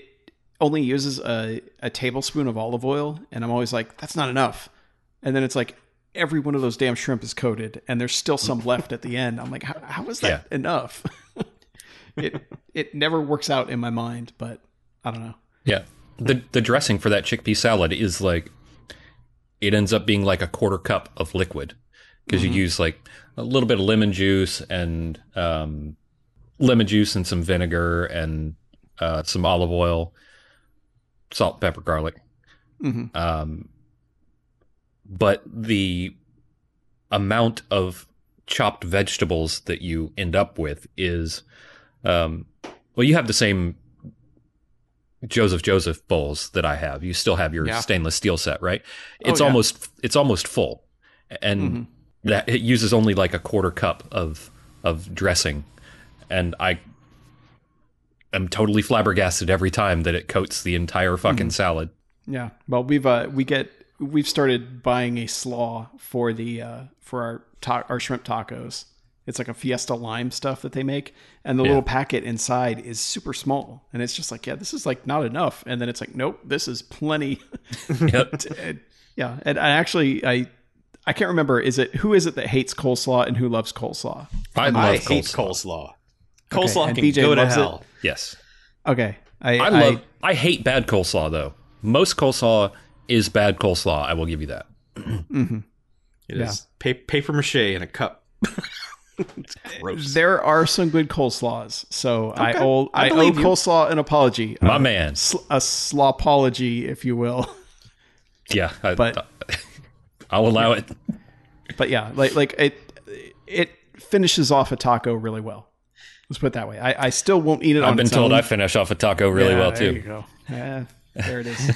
only uses a, a tablespoon of olive oil, and I'm always like, that's not enough. And then it's like every one of those damn shrimp is coated, and there's still some left at the end. I'm like, how, how is that enough? it it never works out in my mind, but I don't know. Yeah. The the dressing for that chickpea salad is like it ends up being like a quarter cup of liquid because you use like a little bit of lemon juice and um, lemon juice and some vinegar and uh, some olive oil, salt, pepper, garlic. Mhm. Um, but the amount of chopped vegetables that you end up with is, um, well, you have the same Joseph Joseph bowls that I have. You still have your Yeah. stainless steel set, right? It's yeah. almost it's almost full, and that it uses only like a quarter cup of of dressing, and I am totally flabbergasted every time that it coats the entire fucking salad. Yeah. Well, we've uh we get we've started buying a slaw for the uh for our ta- our shrimp tacos. It's like a Fiesta lime stuff that they make, and the Yeah. little packet inside is super small, and it's just like, yeah, this is like not enough, and then it's like, nope, this is plenty. Yep. And- yeah, and I actually I I can't remember is it who is it that hates coleslaw and who loves coleslaw? I love I hate coleslaw. coleslaw. Coleslaw and can BJ go to loves it? Yes, Okay, I I love. I, hate bad coleslaw though. Most coleslaw is bad coleslaw. I will give you that. mm-hmm It is pa- paper mache in a cup. it's gross. there are some good coleslaws, so I owe I I, owe believe you. coleslaw an apology. My Uh, man. sl- a slawpology, if you will. Yeah, I, But- I'll allow it. But yeah, like like it it finishes off a taco really well. Let's put it that way. I, I still won't eat it I've been its told own. I finish off a taco really Yeah, well there too. you go. Yeah, there it is.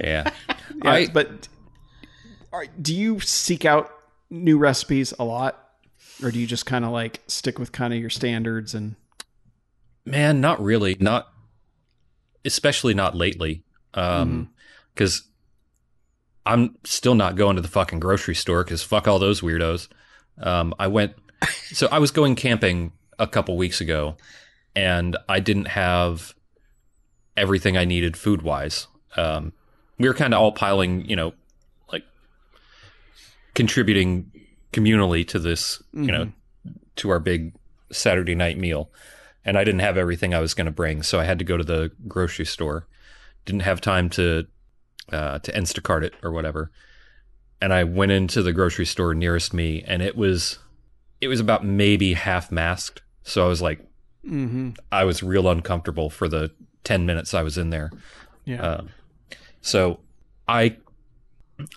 Yeah. Yeah, I but all right, do you seek out new recipes a lot, or do you just kind of like stick with kind of your standards and? man, not really. Not especially not lately. Um cuz I'm still not going to the fucking grocery store cuz fuck all those weirdos. Um I went so I was going camping a couple weeks ago and I didn't have everything I needed food wise. Um, we were kind of all piling, you know, like contributing communally to this, you know, to our big Saturday night meal. And I didn't have everything I was going to bring, so I had to go to the grocery store. Didn't have time to uh, to Instacart it or whatever. And I went into the grocery store nearest me, and it was it was about maybe half masked. So I was like, Mm-hmm. I was real uncomfortable for the 10 minutes I was in there. Yeah. Uh, so I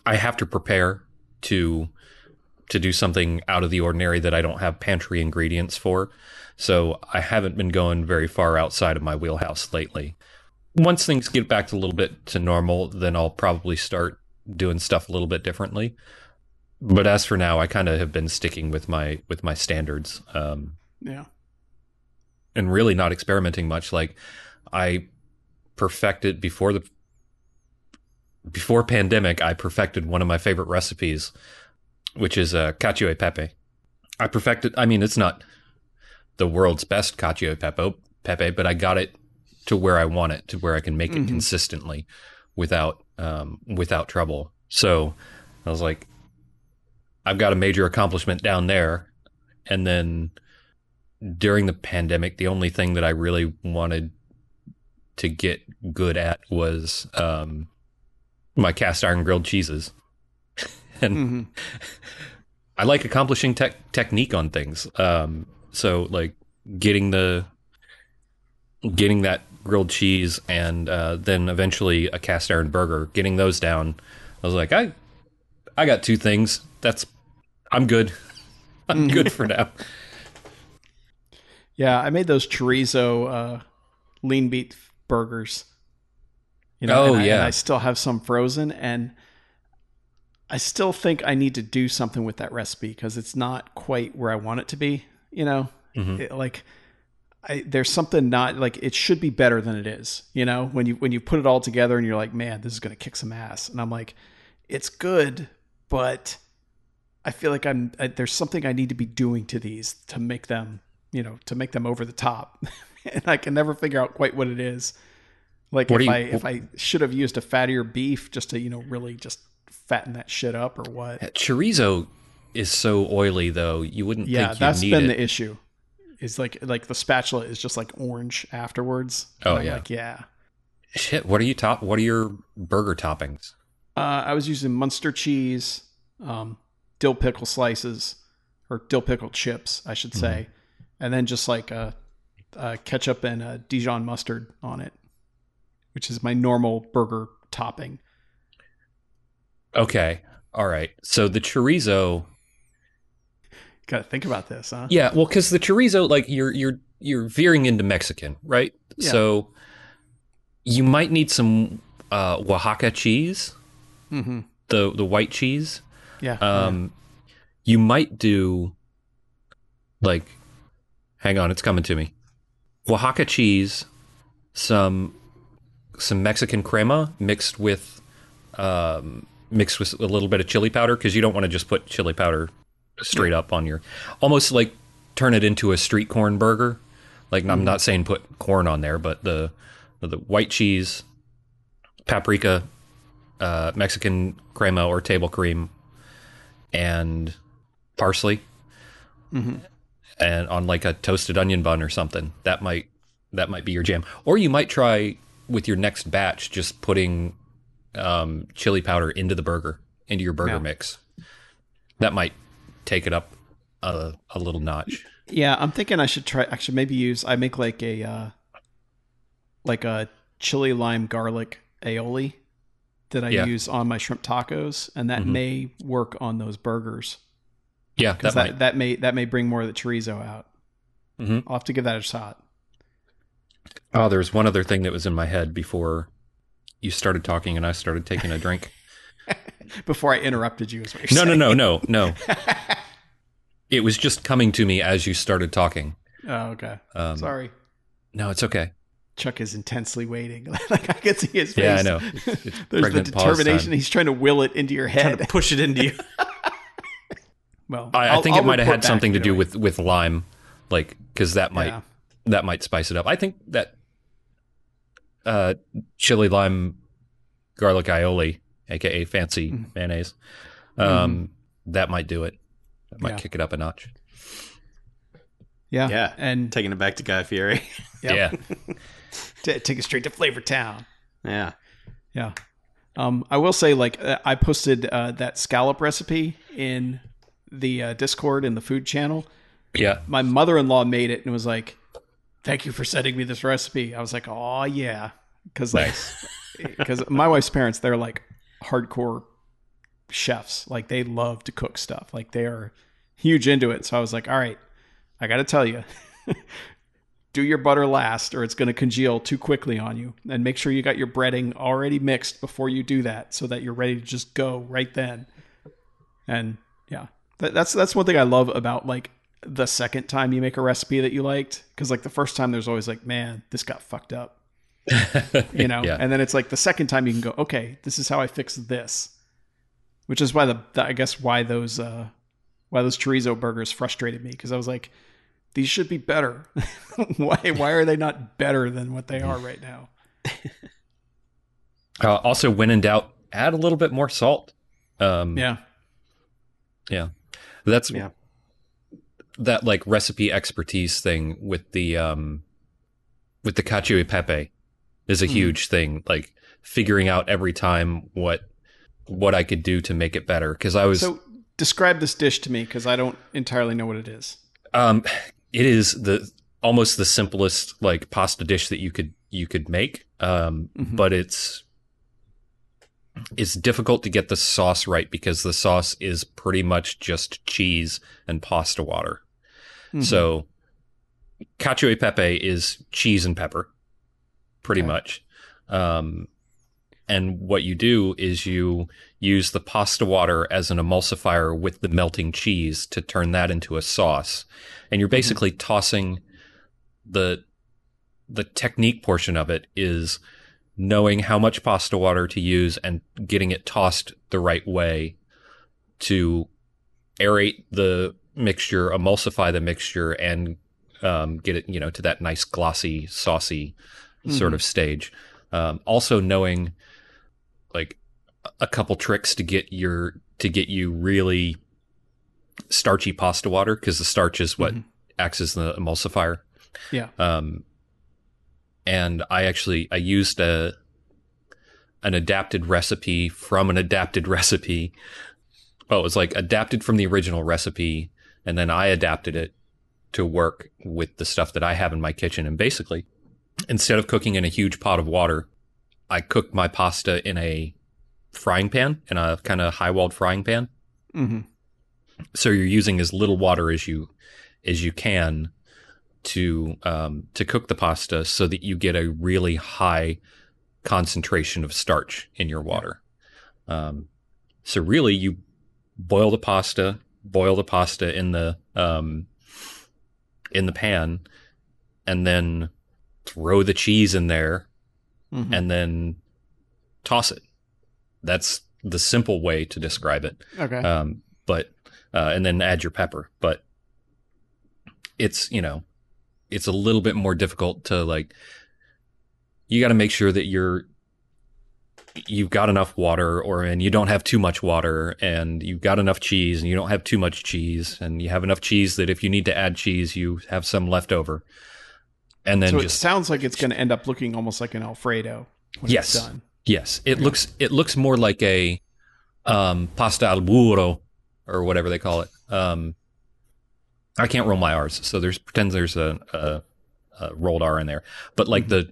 I have to prepare to to do something out of the ordinary that I don't have pantry ingredients for. So I haven't been going very far outside of my wheelhouse lately. Once things get back to a little bit to normal, then I'll probably start doing stuff a little bit differently. But as for now, I kind of have been sticking with my with my standards. Um, yeah. and really not experimenting much. Like I perfected before the before pandemic, I perfected one of my favorite recipes, which is uh, cacio e pepe. I perfected. I mean, it's not the world's best cacio e pepe, pepe, but I got it to where I want it, to where I can make it consistently without um, without trouble. So I was like, I've got a major accomplishment down there, and then during the pandemic, the only thing that I really wanted to get good at was um, my cast iron grilled cheeses. and Mm-hmm. I like accomplishing tech technique on things. Um, so like getting the getting that grilled cheese and uh, then eventually a cast iron burger, getting those down. I was like, I I got two things. That's I'm good. I'm good for now. Yeah, I made those chorizo uh, lean beef burgers. You Oh, and I, yeah. and I still have some frozen, and I still think I need to do something with that recipe because it's not quite where I want it to be. You know, Mhm. It- like I, there's something not like it should be better than it is. You know, when you when you put it all together and you're like, man, this is gonna kick some ass, and I'm like, it's good, but I feel like I'm I, there's something I need to be doing to these to make them, you know, to make them over the top, and I can never figure out quite what it is. Like What if do I if I should have used a fattier beef just to you know really just fatten that shit up or what. Chorizo is so oily, though. You wouldn't Yeah, think you that's need been it. the issue. Is like like the spatula is just like orange afterwards. Oh, yeah. like yeah. Shit, what are you top? What are your burger toppings? Uh, I was using Munster cheese, um, dill pickle slices, or dill pickle chips, I should say, and then just like a, a ketchup and a Dijon mustard on it, which is my normal burger topping. Okay, all right. So the chorizo, Got to think about this, huh? yeah. Well, because the chorizo, like you're you're you're veering into Mexican, right? Yeah. So you might need some uh, Oaxaca cheese, Mm-hmm. the the white cheese. Yeah. Um, you might do like, hang on, it's coming to me. Oaxaca cheese, some some Mexican crema mixed with um, mixed with a little bit of chili powder because you don't want to just put chili powder straight up on your almost like turn it into a street corn burger. Like I'm not saying put corn on there, but the the white cheese, paprika, uh, Mexican crema or table cream, and parsley, and on like a toasted onion bun or something. That might that might be your jam. Or you might try with your next batch just putting um, chili powder into the burger into your burger Yeah. mix. That might take it up a, a little notch. Yeah, I'm thinking I should try. Actually, maybe use. I make like a uh, like a chili lime garlic aioli that I Yeah. use on my shrimp tacos, and that Mhm. may work on those burgers Yeah, because that, that, that, may that may bring more of the chorizo out. Mhm. I'll have to give that a shot. Oh, there's one other thing that was in my head before you started talking and I started taking a drink. Before I interrupted you, is what you're no, no, saying. no, no, no. It was just coming to me as you started talking. Oh, okay. Um, Sorry. No, it's okay. Chuck is intensely waiting. like I can see his face. Yeah, I know. It's, it's There's the determination. He's trying to will it into your head. Trying head. to push it into you. well, I, I I'll- think I'll it might have had something to do way. with with lime, like because that might Yeah. That might spice it up. I think that uh, chili lime garlic aioli, aka fancy Mm. mayonnaise, um, that might do it. That might Yeah. kick it up a notch. Yeah, Yeah. and Taking it back to Guy Fieri. Yep. Yeah, t- take it straight to Flavor Town. yeah. Yeah. Um, I will say, like, uh, I posted uh, that scallop recipe in the uh, Discord in the food channel. yeah. My mother in law made it and was like, "Thank you for sending me this recipe." I was like, "Oh yeah," because like, because my wife's parents, they're like hardcore chefs. Like they love to cook stuff. Like they are huge into it. So I was like, "All right, I got to tell you." Do your butter last, or it's going to congeal too quickly on you. And make sure you got your breading already mixed before you do that, so that you're ready to just go right then. And yeah, that, that's that's one thing I love about like the second time you make a recipe that you liked, because like the first time there's always like, man, this got fucked up, you know. Yeah. And then it's like the second time you can go, okay, this is how I fix this, which is why the, the I guess why those uh why those chorizo burgers frustrated me because I was like, these should be better. why why are they not better than what they are right now? Uh, also, when in doubt, add a little bit more salt. Um, Yeah. Yeah. That's Yeah. That like recipe expertise thing with the um with the cacio e pepe is a Mhm. huge thing. Like figuring out every time what what I could do to make it better because I was So describe this dish to me because I don't entirely know what it is. um it is the almost the simplest like pasta dish that you could you could make. Um Mhm. but it's it's difficult to get the sauce right because the sauce is pretty much just cheese and pasta water. Mhm. So cacio e pepe is cheese and pepper, pretty Okay. much. Um, and what you do is you use the pasta water as an emulsifier with the melting cheese to turn that into a sauce. And you're basically tossing the the technique portion of it is knowing how much pasta water to use and getting it tossed the right way to aerate the mixture, emulsify the mixture, and um, get it, you know, to that nice glossy, saucy sort of stage. Um, also knowing like a couple tricks to get your to get you really starchy pasta water because the starch is what acts as the emulsifier. Yeah. Um, and I actually I used a an adapted recipe from an adapted recipe. Oh, it was like adapted from the original recipe, and then I adapted it to work with the stuff that I have in my kitchen. And basically, instead of cooking in a huge pot of water, I cook my pasta in a frying pan, in a kind of high walled frying pan. hmm So you're using as little water as you as you can to um, to cook the pasta, so that you get a really high concentration of starch in your water. Um, so really, you boil the pasta, boil the pasta in the um, in the pan, and then throw the cheese in there, hmm and then toss it. That's the simple way to describe it Okay. um, but uh, and then add your pepper. But it's you know, it's a little bit more difficult to like. You got to make sure that you're you've got enough water, or and you don't have too much water, and you've got enough cheese, and you don't have too much cheese, and you have enough cheese that if you need to add cheese, you have some left over. And then so it just sounds like it's going to end up looking almost like an Alfredo when Yes. it's done. Yes, it looks it looks more like a um, pasta al burro or whatever they call it. Um, I can't roll my R's, so there's pretend there's a, a, a rolled R in there, but like the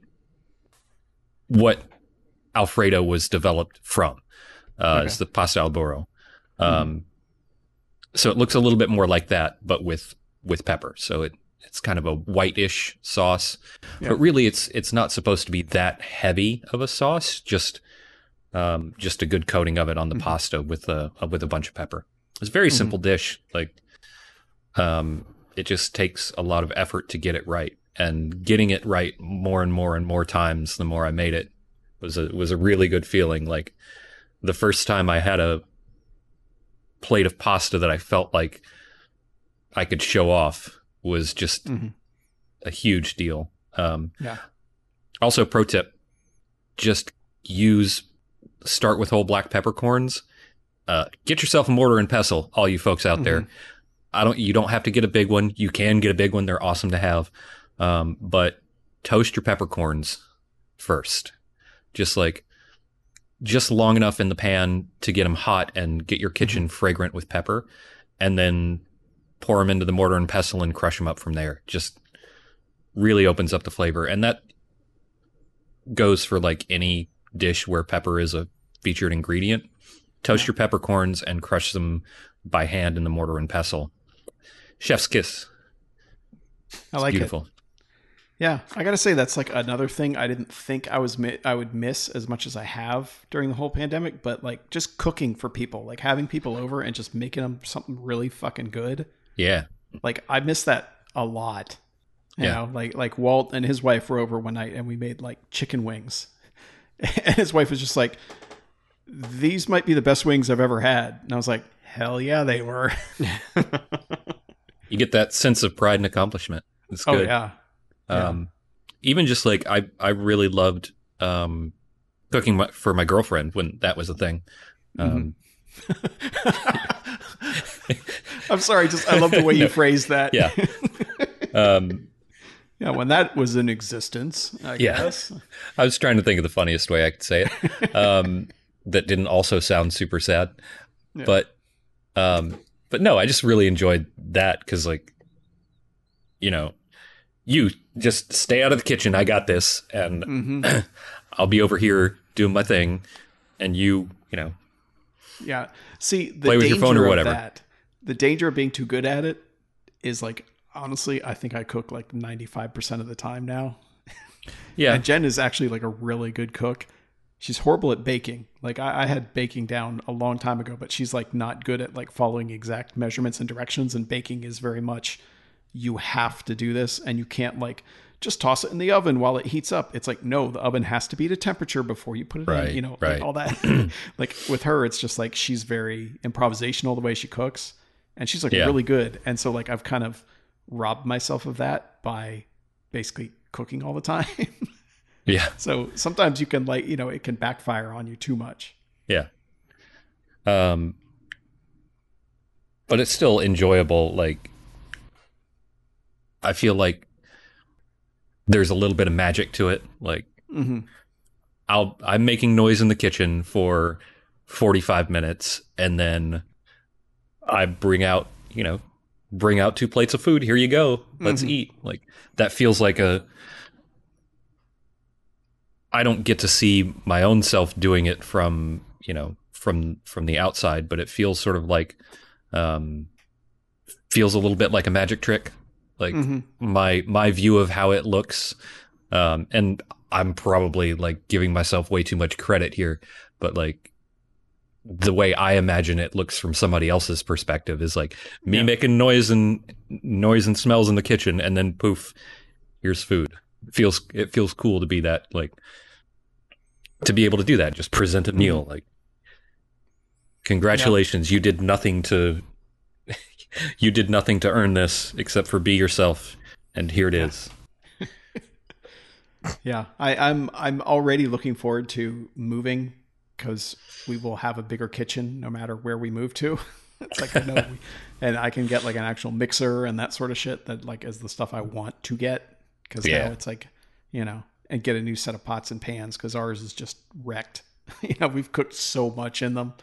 what Alfredo was developed from uh, Okay. is the pasta al burro. Um, So it looks a little bit more like that, but with with pepper. So it it's kind of a whitish sauce, Yeah. but really it's it's not supposed to be that heavy of a sauce. Just um, just a good coating of it on the pasta with a with a bunch of pepper. It's a very simple dish. Like um, it just takes a lot of effort to get it right, and getting it right more and more and more times the more I made it was a was a really good feeling. Like the first time I had a plate of pasta that I felt like I could show off was just Mhm. a huge deal. Um, Yeah. Also, pro tip: just use start with whole black peppercorns. Uh, get yourself a mortar and pestle, all you folks out there. I don't. You don't have to get a big one. You can get a big one. They're awesome to have. Um, but toast your peppercorns first, just like just long enough in the pan to get them hot and get your kitchen mm-hmm. fragrant with pepper, and then pour them into the mortar and pestle and crush them up from there. Just really opens up the flavor, and that goes for like any dish where pepper is a featured ingredient. Toast your peppercorns and crush them by hand in the mortar and pestle. Chef's kiss. I like it. Yeah, I gotta say that's like another thing I didn't think I was mi- I would miss as much as I have during the whole pandemic. But like just cooking for people, like having people over and just making them something really fucking good. Yeah. Like I miss that a lot. You Yeah. know, like like Walt and his wife were over one night and we made like chicken wings, and his wife was just like, "These might be the best wings I've ever had," and I was like, "Hell yeah, they were." You get that sense of pride and accomplishment. It's oh good. yeah, yeah. Um, even just like I, I really loved um, cooking my, for my girlfriend when that was a thing. Um, I'm sorry, just I love the way you phrased that. Yeah. um, Yeah, when that was in existence, I Yeah. guess. I was trying to think of the funniest way I could say it. Um, that didn't also sound super sad, Yeah. but, um, but no, I just really enjoyed that because like, you know, you just stay out of the kitchen. I got this, and hmm I'll be over here doing my thing, and you, you know, Yeah. See, the Play with your phone or danger of whatever. That, the danger of being too good at it is like honestly, I think I cook like 95% of the time now. yeah, And Jen is actually like a really good cook. She's horrible at baking. Like I, I had baking down a long time ago, but she's like not good at like following exact measurements and directions. And baking is very much you have to do this, and you can't like just toss it in the oven while it heats up. It's like no, the oven has to be to temperature before you put it Right, in. You know, right. like all that. like with her, it's just like she's very improvisational the way she cooks, and she's like Yeah. really good. And so like I've kind of robbed myself of that by basically cooking all the time. Yeah. so sometimes you can like you know it can backfire on you too much. Yeah. Um but it's still enjoyable like I feel like there's a little bit of magic to it like hmm I'll I'm making noise in the kitchen for 45 minutes and then I bring out, you know, bring out two plates of food. Here you go. Let's Mhm. eat. Like that feels like a I don't get to see my own self doing it from, you know, from from the outside, but it feels sort of like um feels a little bit like a magic trick. Like hmm my my view of how it looks. Um and i'm probably like giving myself way too much credit here but like the way i imagine it looks from somebody else's perspective is like me Yeah. making noise and noise and smells in the kitchen and then poof here's food. It feels it feels cool to be that like to be able to do that just present a meal like congratulations you did nothing to you did nothing to earn this except for be yourself and here it is Yeah, I, I'm I'm already looking forward to moving because we will have a bigger kitchen no matter where we move to. it's like I know, we, and I can get like an actual mixer and that sort of shit that like is the stuff I want to get because Yeah. now it's like you know and get a new set of pots and pans because ours is just wrecked. you know, we've cooked so much in them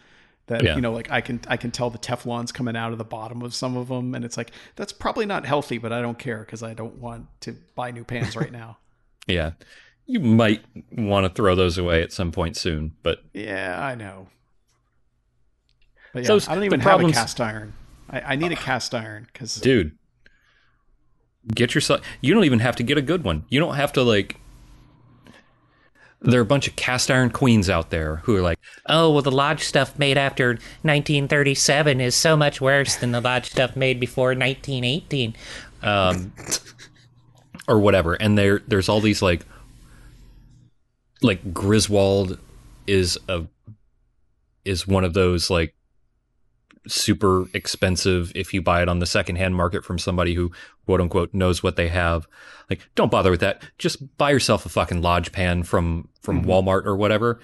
that Yeah. you know like I can I can tell the Teflon's coming out of the bottom of some of them and it's like that's probably not healthy, but I don't care because I don't want to buy new pans right now. yeah you might want to throw those away at some point soon but Yeah, I know. But yeah, So, I don't even have a cast iron. I, I need a cast iron because dude get yourself you don't even have to get a good one you don't have to like there are a bunch of cast iron queens out there who are like Oh, well, the lodge stuff made after 1937 is so much worse than the lodge stuff made before 1918. um, or whatever. And there, there's all these like, like Griswold is a is one of those like super expensive if you buy it on the secondhand market from somebody who quote unquote knows what they have. Like, don't bother with that. Just buy yourself a fucking lodge pan from from Walmart or whatever,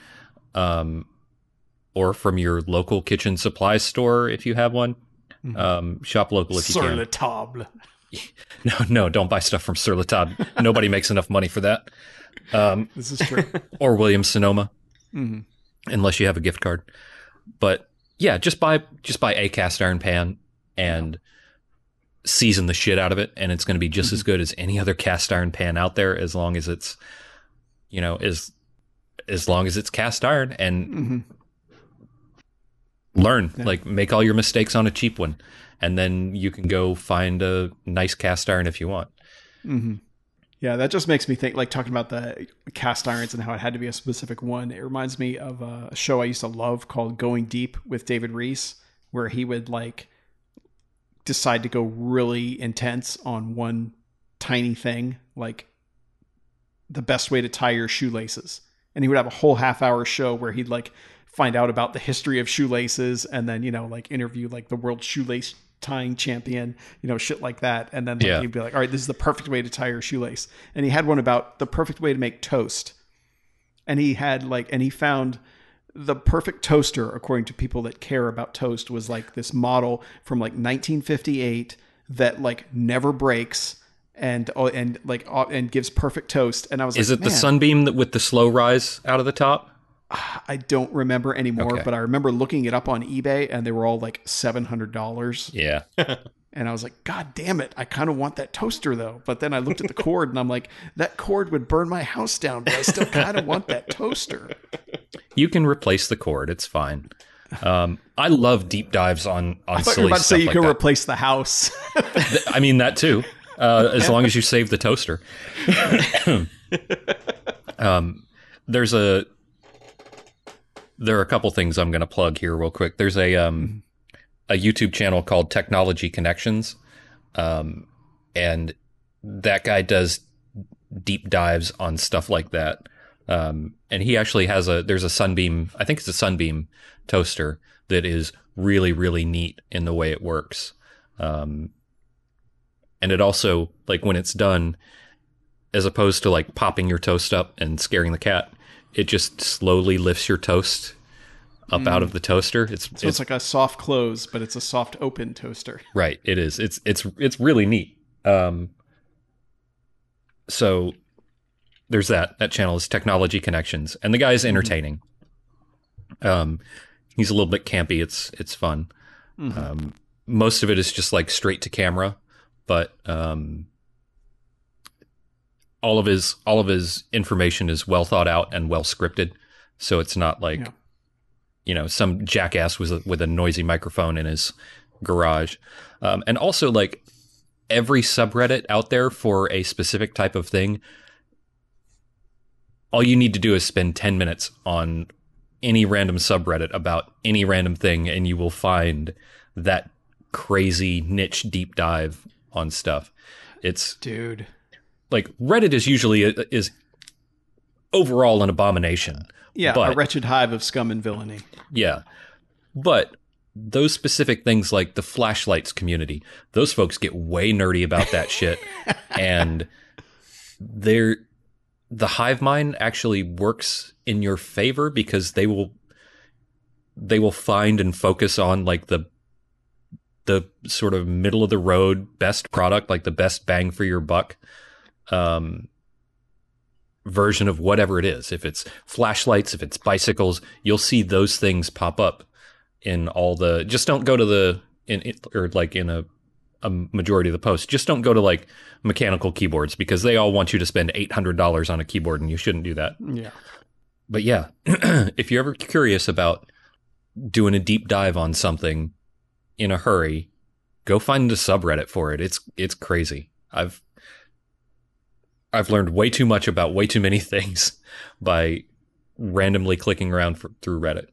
um, or from your local kitchen supply store if you have one. Um, shop local if you sur can. le table. No, no, don't buy stuff from Sur La Table. Nobody makes enough money for that. Um, This is true. or Williams Sonoma, Mhm. unless you have a gift card. But yeah, just buy just buy a cast iron pan and season the shit out of it, and it's going to be just as good as any other cast iron pan out there, as long as it's you know as as long as it's cast iron and Mhm. learn like make all your mistakes on a cheap one and then you can go find a nice cast iron if you want. Hmm Yeah, that just makes me think. Like talking about the cast irons and how it had to be a specific one. It reminds me of a show I used to love called Going Deep with David Rees, where he would like decide to go really intense on one tiny thing, like the best way to tie your shoelaces. And he would have a whole half hour show where he'd like find out about the history of shoelaces and then, you know, like interview like the world shoelace tying champion, you know, shit like that. And then like, Yeah. he'd be like, all right, this is the perfect way to tie your shoelace. And he had one about the perfect way to make toast. And he had like, and he found the perfect toaster, according to people that care about toast, was like this model from like 1958 that like never breaks and oh, and like and gives perfect toast. And I was is like, it the sunbeam that with the slow rise out of the top I don't remember anymore, Okay. but I remember looking it up on eBay and they were all like seven hundred dollars. yeah And I was like, God damn it, I kind of want that toaster though. But then I looked at the cord and I'm like, that cord would burn my house down, but I still kind of want that toaster. you can replace the cord it's fine um, i love deep dives on on I thought you silly were about to say you like can that. replace the house. I mean that too uh, as long as you save the toaster um, there's a there are a couple things i'm going to plug here real quick. There's a um, a youtube channel called technology connections um, and that guy does deep dives on stuff like that. Um, and he actually has a there's a sunbeam i think it's a sunbeam toaster that is really really neat in the way it works. Um, and it also like when it's done, as opposed to like popping your toast up and scaring the cat, it just slowly lifts your toast up out of the toaster. It's So it's, it's like a soft close, but it's a soft open toaster. right. It is. It's it's it's really neat. Um, so there's that. That channel is Technology Connections, and the guy is entertaining. Um, he's a little bit campy. It's it's fun. Um, most of it is just like straight to camera, but um, all of his all of his information is well thought out and well scripted. So it's not like Yeah. you know some jackass with a, with a noisy microphone in his garage, um, and also like every subreddit out there for a specific type of thing. All you need to do is spend ten minutes on any random subreddit about any random thing, and you will find that crazy niche deep dive on stuff. It's Dude. Like Reddit is usually is overall an abomination. Yeah, a wretched hive of scum and villainy. Yeah. But those specific things like the flashlights community, those folks get way nerdy about that shit. and they're the hive mind actually works in your favor because they will they will find and focus on like the the sort of middle of the road best product, like the best bang for your buck um version of whatever it is. If it's flashlights, if it's bicycles, you'll see those things pop up in all the. Just don't go to the in it- or like in a a majority of the posts. Just don't go to like mechanical keyboards because they all want you to spend eight hundred dollars on a keyboard, and you shouldn't do that. Yeah. But yeah, if you're ever curious about doing a deep dive on something in a hurry, go find a subreddit for it. It's it's crazy. I've I've learned way too much about way too many things by randomly clicking around for, through Reddit.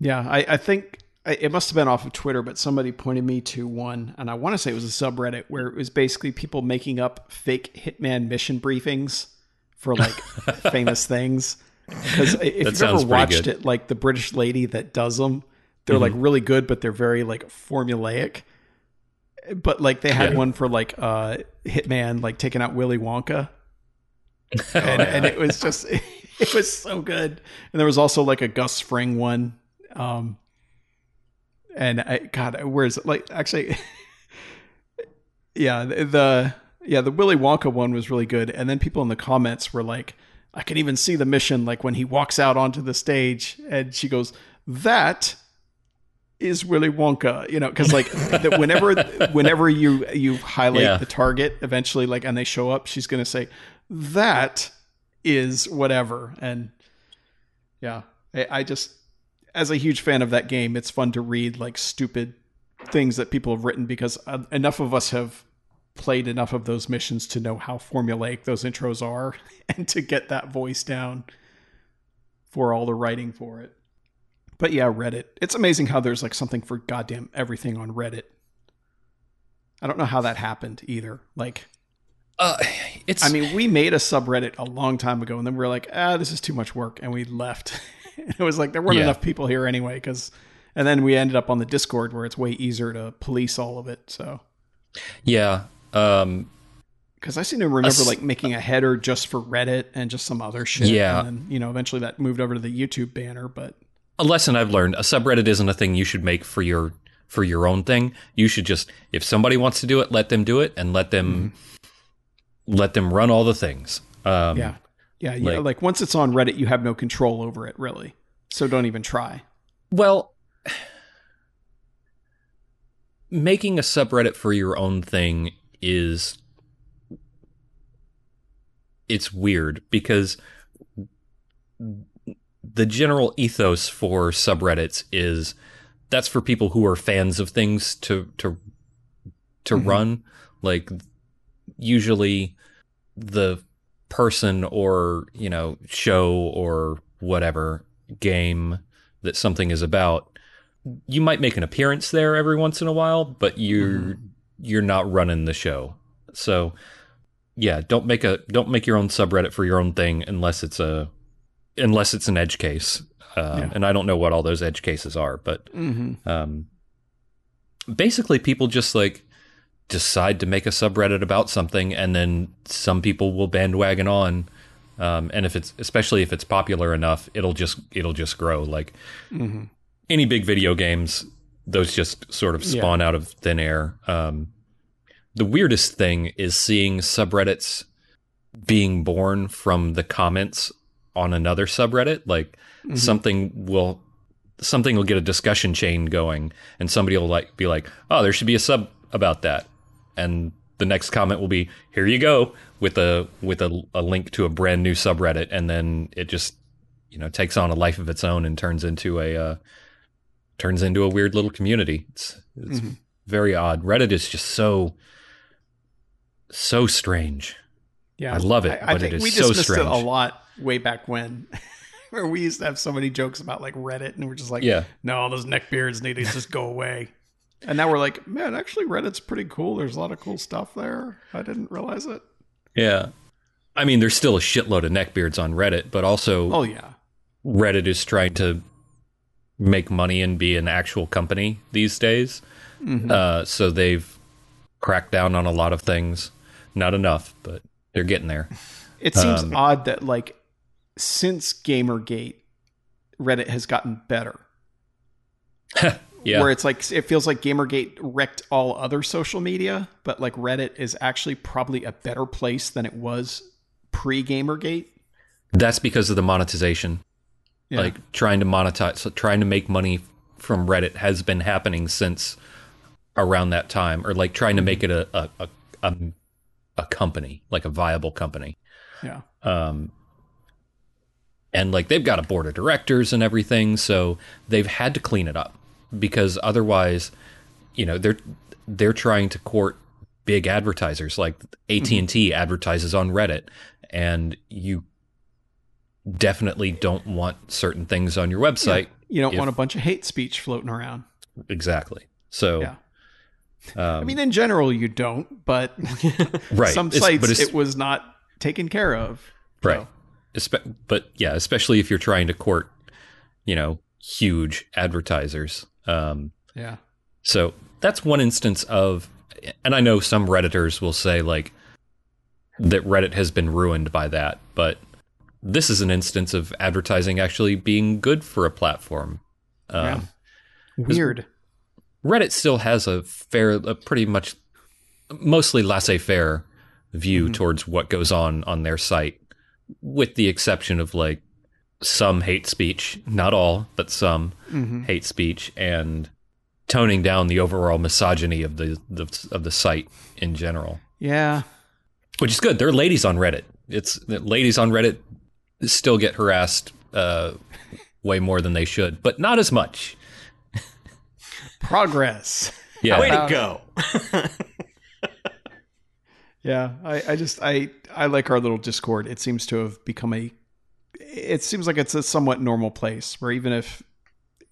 Yeah, I, I think it must have been off of Twitter, but somebody pointed me to one, and I want to say it was a subreddit where it was basically people making up fake Hitman mission briefings for like famous things. Because if That you've ever watched good. it, like the British lady that does them, they're like mm-hmm. really good, but they're very like formulaic. But like they had Yeah. one for like uh Hitman, like taking out Willy Wonka. and, and it was just it was so good. And there was also like a Gus Fring one. Um and I God, where is it? Like actually Yeah, the, the yeah, the Willy Wonka one was really good. And then people in the comments were like, I can even see the mission like when he walks out onto the stage and she goes, That is Willy Wonka, you know, because like that whenever whenever you you highlight Yeah. the target eventually, like and they show up, she's gonna say that is whatever, and yeah, I, I just as a huge fan of that game, it's fun to read like stupid things that people have written because uh, enough of us have played enough of those missions to know how formulaic those intros are and to get that voice down for all the writing for it. But yeah, Reddit. It's amazing how there's like something for goddamn everything on Reddit. I don't know how that happened either. Like, Uh, it's I mean, we made a subreddit a long time ago, and then we were like, ah, this is too much work, and we left. it was like there weren't Yeah. enough people here anyway, because, and then we ended up on the Discord where it's way easier to police all of it. So, yeah. Um, because I seem to remember s- like making a header just for Reddit and just some other shit. Yeah. and then, you know, eventually that moved over to the YouTube banner, but a lesson I've learned: a subreddit isn't a thing you should make for your for your own thing. You should just, if somebody wants to do it, let them do it, and let them let them run all the things. Um, yeah, yeah, yeah. like- Like once it's on Reddit, you have no control over it, really. So don't even try. Well, making a subreddit for your own thing is it's weird because the general ethos for subreddits is that's for people who are fans of things to to to mm-hmm. run. Like usually the person or you know show or whatever game that something is about you might make an appearance there every once in a while but you're mm-hmm. you're not running the show. So yeah don't make a don't make your own subreddit for your own thing unless it's a unless it's an edge case um, Yeah. and i don't know what all those edge cases are but Mm-hmm. um, basically people just like decide to make a subreddit about something, and then some people will bandwagon on. Um, and if it's especially if it's popular enough, it'll just it'll just grow. Like any big video games, those just sort of spawn out of thin air. Um, the weirdest thing is seeing subreddits being born from the comments on another subreddit. Like something will something will get a discussion chain going, and somebody will like be like, "Oh, there should be a sub about that," and the next comment will be, "Here you go," with a with a, a link to a brand new subreddit, and then it just you know takes on a life of its own and turns into a uh, turns into a weird little community. It's it's very odd. Reddit is just so so strange. Yeah, I love it, I, I but it is we so dismissed it a lot way back when, where we used to have so many jokes about like Reddit, and we're just like, Yeah. no, all those neckbeards need to just go away. And now we're like, man, actually, Reddit's pretty cool. There's a lot of cool stuff there. I didn't realize it. Yeah. I mean, there's still a shitload of neckbeards on Reddit, but also Oh yeah, Reddit is trying to make money and be an actual company these days. Uh, so they've cracked down on a lot of things. Not enough, but they're getting there. it seems Um, odd that like since GamerGate, Reddit has gotten better. Yeah. Where it's like it feels like GamerGate wrecked all other social media, but like Reddit is actually probably a better place than it was pre GamerGate. That's because of the monetization. Yeah. Like trying to monetize, so trying to make money from Reddit has been happening since around that time, or like trying to make it a a, a, a, a company, like a viable company. yeah. um, and like they've got a board of directors and everything, so they've had to clean it up because otherwise, you know, they're they're trying to court big advertisers like AT and T advertises on Reddit, and you definitely don't want certain things on your website. You don't if- want a bunch of hate speech floating around. Exactly. So, Yeah. um, I mean, in general, you don't, but right. some sites it's- it was not taken care of. Right. Espe- but yeah, especially if you're trying to court, you know, huge advertisers. Um, Yeah. so that's one instance of, and I know some Redditors will say like that Reddit has been ruined by that, but this is an instance of advertising actually being good for a platform. Um, Yeah. Weird. Reddit still has a fair, a pretty much, mostly laissez-faire view towards what goes on on their site, with the exception of like some hate speech, not all, but some hate speech, and toning down the overall misogyny of the, the of the site in general, Yeah. which is good. There are ladies on Reddit. It's ladies on Reddit still get harassed uh, way more than they should, but not as much. Progress. Yeah, Way to go. Yeah, I, I just I I like our little Discord. It seems to have become a. It seems like it's a somewhat normal place where even if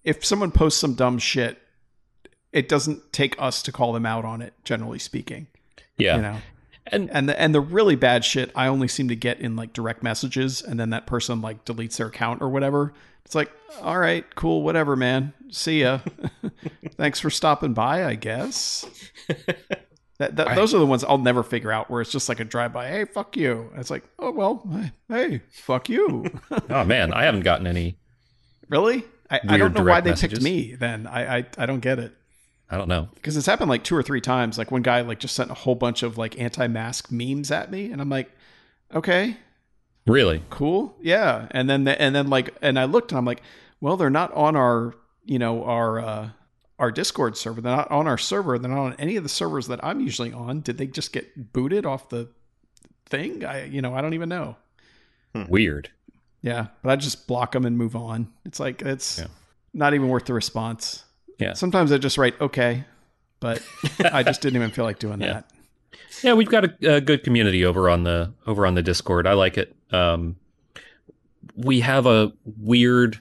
if someone posts some dumb shit, it doesn't take us to call them out on it. Generally speaking, yeah. you know. And And the and the really bad shit I only seem to get in like direct messages, and then that person like deletes their account or whatever. It's like, all right, cool, whatever, man. See ya. Thanks for stopping by, I guess. That, that, those are the ones I'll never figure out. Where it's just like a drive by. Hey, fuck you. And it's like, oh well, hey, fuck you. Oh man, I haven't gotten any. really? I, I don't know why they messages. picked me. Then I, I I don't get it I don't know. because it's happened like two or three times. Like one guy like just sent a whole bunch of like anti-mask memes at me, and I'm like, okay, Really? cool yeah and then the, and then like and i looked and i'm like well they're not on our you know our uh our discord server they're not on our server they're not on any of the servers that i'm usually on did they just get booted off the thing i you know i don't even know Weird. yeah but i just block them and move on it's like it's Yeah. not even worth the response Yeah. sometimes i just write okay but i just didn't even feel like doing Yeah. that Yeah, we've got a, a good community over on the over on the Discord. I like it. Um, we have a weird.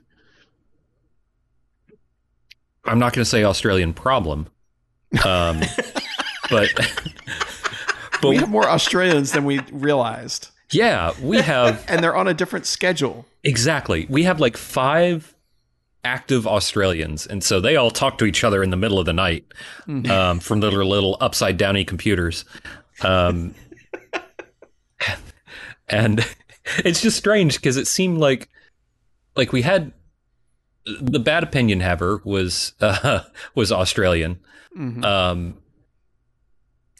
I'm not going to say Australian problem, um, but but we have more australians than we realized yeah, we have and they're on a different schedule exactly. We have like five active Australians, and so they all talk to each other in the middle of the night um, from their little upside downy computers. Um, and it's just strange because it seemed like like we had the bad opinion haver was uh, was Australian. Mhm. Um,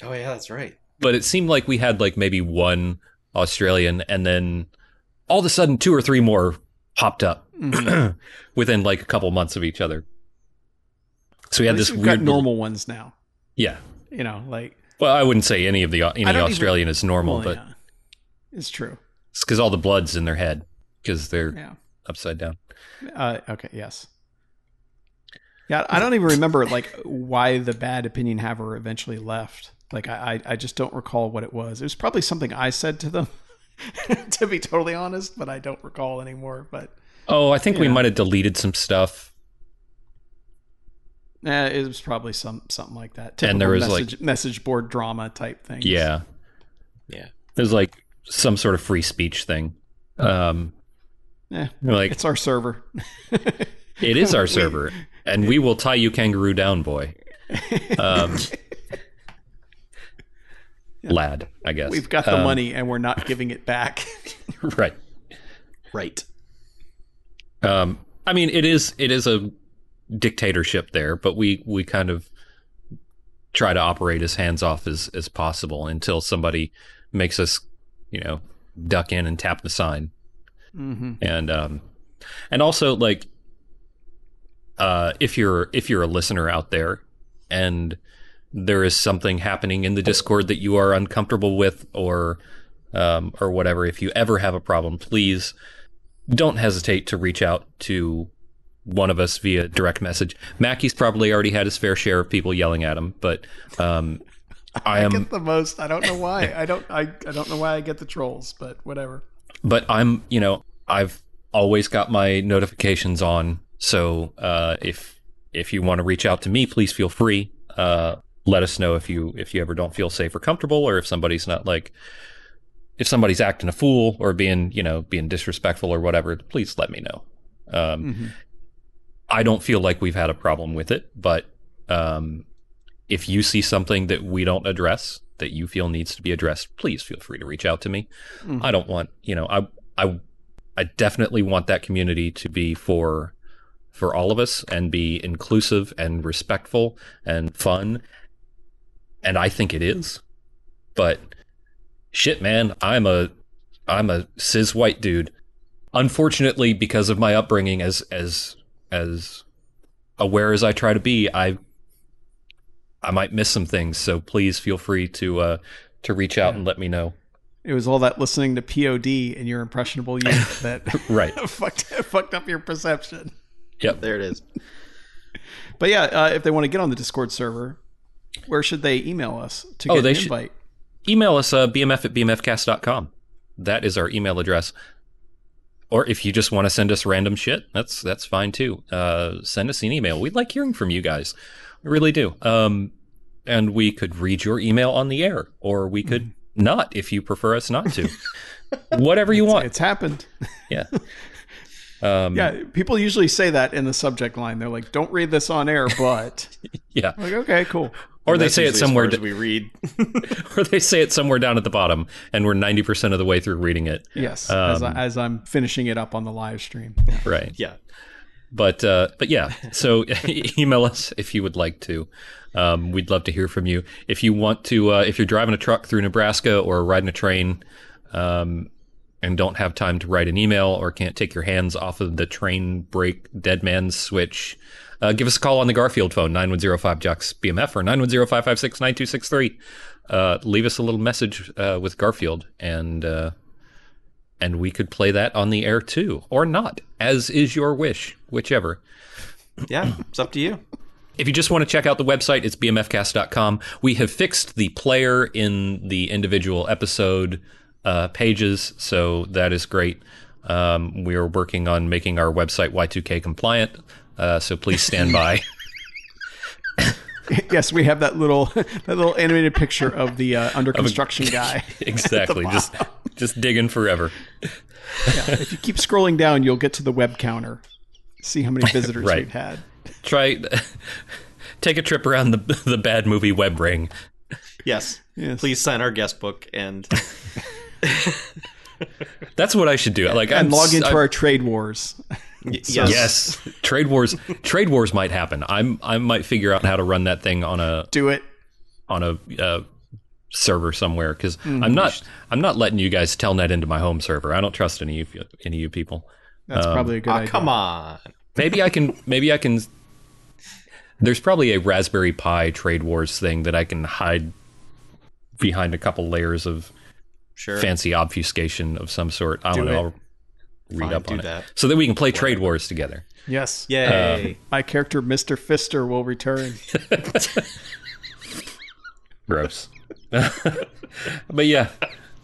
Oh yeah, that's right. but it seemed like we had like maybe one Australian, and then all of a sudden two or three more popped up Mhm. within like a couple months of each other. So we had this we've weird got normal ones now. Yeah. You know, like Well, I wouldn't say any of the any don't even- Australian is normal, well, but yeah. it's true. it's because all the blood's in their head because they're Yeah. upside down. Uh, okay. Yes. Yeah, I don't even remember like why the bad opinion haver eventually left. Like I, I I just don't recall what it was. It was probably something I said to them, to be totally honest, but I don't recall anymore. But Oh, I think we Yeah. might have deleted some stuff. eh, it was probably some something like that. And there Typical was, like- message, message board drama type thing. Yeah. Yeah. There's like some sort of free speech thing. Um, Eh, like it's our server. it is our server, and we will tie you kangaroo down, boy. Um, lad, I guess We've got the Um, money and we're not giving it back. right? Right. Um, I mean, it is it is a dictatorship there, but we we kind of try to operate as hands off as as possible until somebody makes us, you know, duck in and tap the sign. Hmm and um and also like uh if you're if you're a listener out there and there is something happening in the discord that you are uncomfortable with or um or whatever if you ever have a problem please don't hesitate to reach out to one of us via direct message Mackie's probably already had his fair share of people yelling at him but um i I am get the most. I don't know why. I don't. I, I don't know why I get the trolls, but whatever. But I'm, you know, I've always got my notifications on. So uh, if if you want to reach out to me, please feel free. Uh, let us know if you if you ever don't feel safe or comfortable, or if somebody's not like if somebody's acting a fool or being you know being disrespectful or whatever. Please let me know. Um, Mhm. I don't feel like we've had a problem with it, but um, if you see something that we don't address that you feel needs to be addressed, please feel free to reach out to me. Mhm. I don't want, you know, I I I definitely want that community to be for for all of us and be inclusive and respectful and fun. And I think it is. But shit, man, I'm a I'm a cis white dude. Unfortunately, because of my upbringing as as as aware as I try to be, I I might miss some things. So please feel free to uh to reach out and let me know. It was all that listening to POD and your impressionable youth that Right. fucked fucked up your perception. Yep. There it is. But yeah, uh, if they want to get on the Discord server, where should they email us to Oh, get they an invite? email us uh, bmf at bmfcast.com that is our email address or if you just want to send us random shit that's that's fine too uh, send us an email we'd like hearing from you guys we really do um, and we could read your email on the air or we could not if you prefer us not to whatever you want It's happened. yeah um, Yeah, people usually say that in the subject line. They're like, "Don't read this on air," but yeah I'm like, okay, cool. or they say it usually as somewhere as d- we read. or they say it somewhere down at the bottom and we're 90% of the way through reading it Yes, as, I, Um, as I'm finishing it up on the live stream. right yeah. But uh, but yeah, so email us if you would like to. Um, we'd love to hear from you. If you want to, uh, if you're driving a truck through Nebraska or riding a train, um, and don't have time to write an email or can't take your hands off of the train brake dead man's switch, uh, give us a call on the Garfield phone, 9105 Jocks BMF or 910-556-9263. Uh, leave us a little message uh, with Garfield and uh, and we could play that on the air too, or not, as is your wish, whichever. Yeah. It's up to you. If you just want to check out the website, it's bmfcast.com. We have fixed the player in the individual episode uh, pages, so that is great. Um, we are working on making our website Y2K compliant, uh, so please stand by. yes, we have that little that little animated picture of the uh, under construction guy. exactly, just just digging forever. if you keep scrolling down, you'll get to the web counter. See how many visitors Right. we've had. Try take a trip around the the bad movie web ring. Yes. Yes. Please sign our guest book and That's what I should do. Like And I'm, log into I'm- our trade wars. Yes. Yes, trade wars. Trade wars might happen. I'm. I might figure out how to run that thing on a Do it. on a uh, server somewhere because Hmm. I'm not. I'm not letting you guys telnet into my home server. I don't trust any of you, any of you people. That's probably a good Ah, idea. come on. Maybe I can. Maybe I can. There's probably a Raspberry Pi trade wars thing that I can hide behind a couple layers of Sure. fancy obfuscation of some sort. I don't Do know. it. I'll read Fine, up do on it that. so that we can play trade wars together. Yes. Yay. My character, Mr. Fister, will return. Gross. but yeah.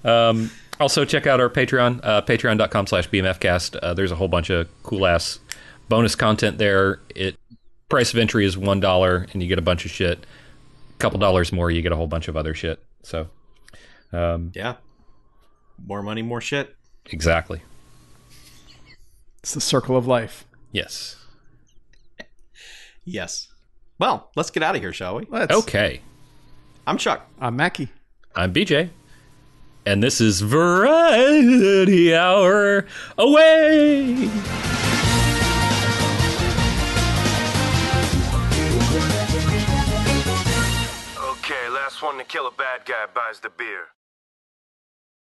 Um, also, check out our Patreon, uh, patreon.com slash bmfcast. Uh, there's a whole bunch of cool ass bonus content there. It Price of entry is $1 and you get a bunch of shit. A couple dollars more, you get a whole bunch of other shit. So, um, yeah. More money, more shit. exactly. It's the circle of life. Yes. Yes. Well, let's get out of here, shall we? Let's. Okay. I'm Chuck. I'm Mackie. I'm BJ. And this is Variety Hour Away. Okay, last one to kill a bad guy buys the beer.